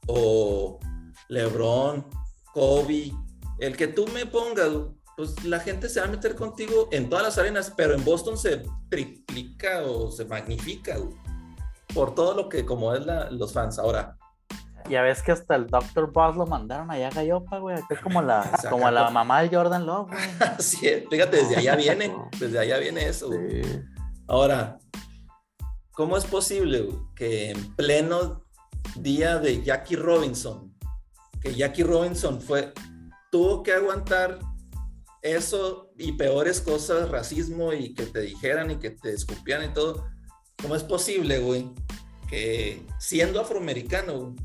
o LeBron, Kobe, el que tú me pongas, pues la gente se va a meter contigo en todas las arenas, pero en Boston se triplica o se magnifica, güey, por todo lo que como es la, los fans. Ahora, Ya ves que hasta el Dr. Boss lo mandaron allá a Gallopa, güey. Que es como la, como la mamá de Jordan Love, güey. así es, fíjate, desde allá viene, desde allá viene eso, güey. Sí. Ahora, ¿cómo es posible güey, que en pleno día de Jackie Robinson, que Jackie Robinson fue, tuvo que aguantar eso y peores cosas, racismo y que te dijeran y que te escupieran y todo? ¿Cómo es posible, güey, que siendo afroamericano, güey,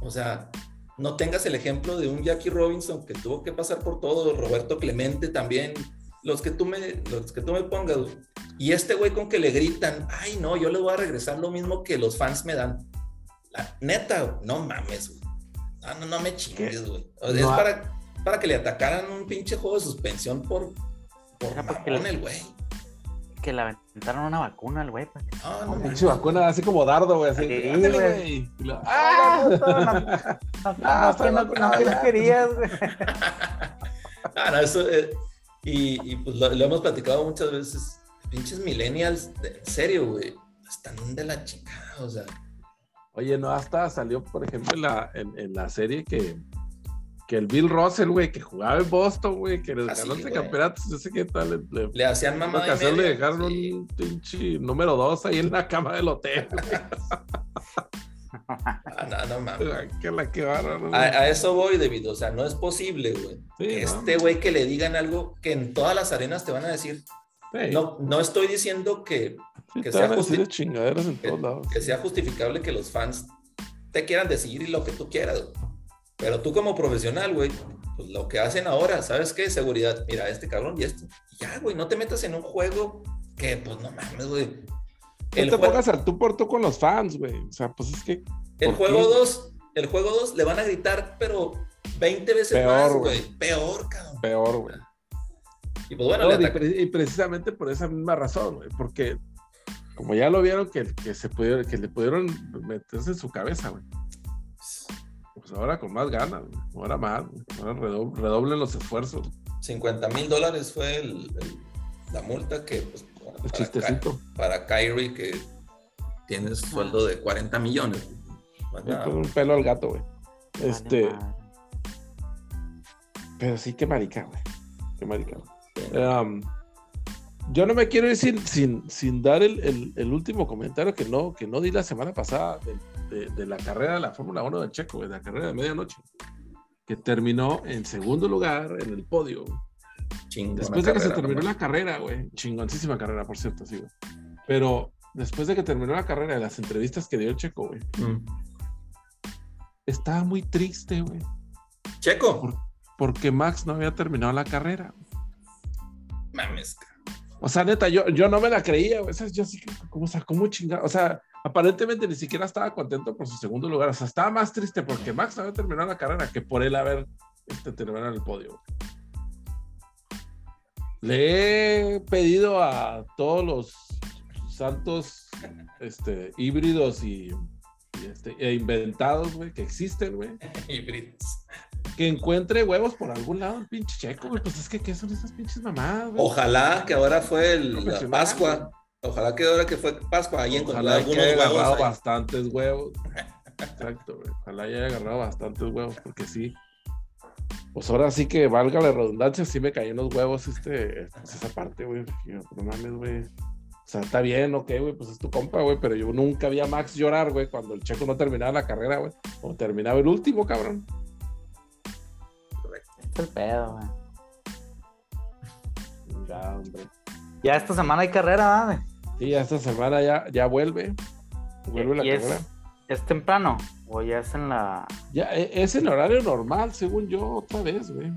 o sea, no tengas el ejemplo de un Jackie Robinson que tuvo que pasar por todo, Roberto Clemente también, los que tú me, los que tú me pongas. Y este güey con que le gritan, ay no, yo le voy a regresar lo mismo que los fans me dan. La neta, güey, no mames, güey. No, no, no me chingues, güey. O sea, No es para, para que le atacaran un pinche juego de suspensión por, por mamón le- el güey. Que le aventaron una vacuna al güey. pues. No, no. Pinche vacuna así como dardo, güey. Así. Sí, ándale, güey. lo- ¡Ah! ¡Ah! No, no, Ah, no, que que querías, güey. Ah, no, eso, eh, y, y, pues lo, lo hemos platicado muchas veces. Pinches millennials, de- en serio, güey. Están de la chingada, o sea. Oye, no, hasta salió, por ejemplo, en la, en, en la serie que, que el Bill Russell, güey, que jugaba en Boston, güey, que les Ah, ganó ese campeonato, no sé qué tal. Le, le, hacían mamá. ocasión le dejaron un pinche número dos ahí en la cama del hotel. Ah, no, no mames. Ay, que la que bárbaro, A, eso voy, David. O sea, no es posible, güey. Sí, este güey que le digan algo que en todas las arenas te van a decir. Sí, No, no estoy diciendo que, sí, que te sea chingaderas en que, todos lados. que sea justificable que los fans te quieran decir lo que tú quieras. güey. Pero tú como profesional, güey, pues lo que hacen ahora, ¿sabes qué? Seguridad. Mira, este cabrón y este. Ya, güey, no te metas en un juego que, pues no mames, güey. No El, te jue- pongas al tú por tú con los fans, güey. O sea, pues es que el ¿por juego qué? 2, el juego 2 le van a gritar, pero 20 veces Peor, más, güey. Peor, cabrón. peor, güey. Y pues bueno, No, y, pre- y precisamente por esa misma razón, güey, porque como ya lo vieron que, que se pudieron, que le pudieron meterse en su cabeza, güey. Pues ahora con más ganas, güey. Ahora más, güey. Ahora redob- redoblen los esfuerzos. 50 mil dólares fue el- el- la multa que, pues, El para, chistecito. Para Kyrie, que tiene sueldo de 40 millones. Un pelo al gato, güey. Este, pero sí, qué marica, güey. Qué marica, güey. Um, yo no me quiero ir sin, sin, sin dar el, el- el último comentario que no, que no di la semana pasada de, de- de la carrera de la Fórmula 1 de Checo, de la carrera de medianoche, que terminó en segundo lugar en el podio. Chingona Después de que se terminó la carrera, güey, chingoncísima carrera, por cierto, sí, güey. Pero después de que terminó la carrera, de las entrevistas que dio el Checo, güey, Mm. estaba muy triste, güey, Checo. Por- porque Max no había terminado la carrera. Mames. O sea, neta, yo, yo no me la creía. O sea, yo sí que, como, o sea, ¿cómo chingada? O sea, aparentemente ni siquiera estaba contento por su segundo lugar. O sea, estaba más triste porque Max había terminado la carrera que por él haber este, terminado el podio. Le he pedido a todos los santos este, híbridos y, este, e inventados, güey, que existen, güey, Híbridos. Que encuentre huevos por algún lado, el pinche checo, güey. Pues es que, ¿qué son esas pinches mamadas, güey? Ojalá que ahora fue el- la Pascua. Ojalá que ahora que fue Pascua ahí encontró algunos haya huevos. agarrado ahí. bastantes huevos. Exacto, güey. Ojalá haya agarrado bastantes huevos, porque sí. Pues ahora sí que valga la redundancia, sí me cayó en los huevos este, pues esa parte, güey. Dije, No mames, güey. O sea, está bien, ok, güey, pues es tu compa, güey, pero yo nunca vi a Max llorar, güey, cuando el checo no terminaba la carrera, güey. O terminaba el último, cabrón. Es el pedo, güey. Ya, hombre. Ya esta semana hay carrera, ¿verdad? Sí, ya esta semana ya, ya vuelve. Vuelve la ¿Y carrera. es, es temprano? ¿O ya es en la. Ya, e- es en horario normal, según yo, otra vez, güey.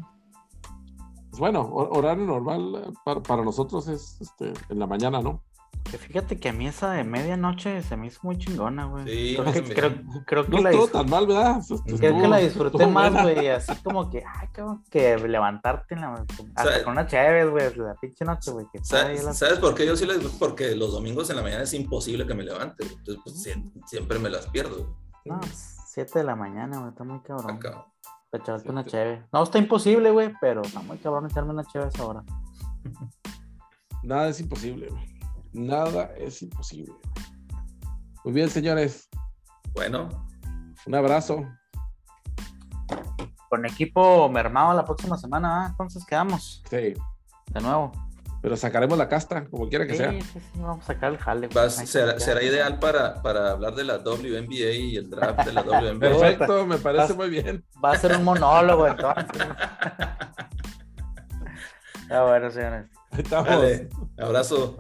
Pues bueno, hor- horario normal eh, para, para nosotros es este, en la mañana, ¿no? Que fíjate que a mí esa de medianoche se me hizo muy chingona, güey. Sí, creo, no que, se me- creo, creo que No la disfruté. tan mal, ¿verdad? Creo que la disfruté más, buena. güey, así como que, ay, cabrón, que levantarte en la, con una chévere, güey, la pinche noche, güey, que ¿Sabes, la- sabes por qué yo sí les Porque los domingos en la mañana es imposible que me levante. güey. Entonces, pues, sie- siempre me las pierdo. No, 7 de la mañana, güey, está muy cabrón. Acá. Para echarte una chévere. No, está imposible, güey, pero está muy cabrón echarme una chévere a esa hora. Nada es imposible, güey. Nada es imposible. Muy bien, señores. Bueno, Un abrazo. Con equipo mermado la próxima semana, ¿ah? entonces quedamos Sí. de nuevo. Pero sacaremos la casta, como quiera que Sí, sea. sí, sí, vamos a sacar el jale. vas- que será, ideal para, para hablar de la WNBA y el draft de la WNBA. Perfecto, me parece Vas- muy bien. Va a ser un monólogo, entonces. Ah, bueno, señores. Ahí estamos. Dale, abrazo.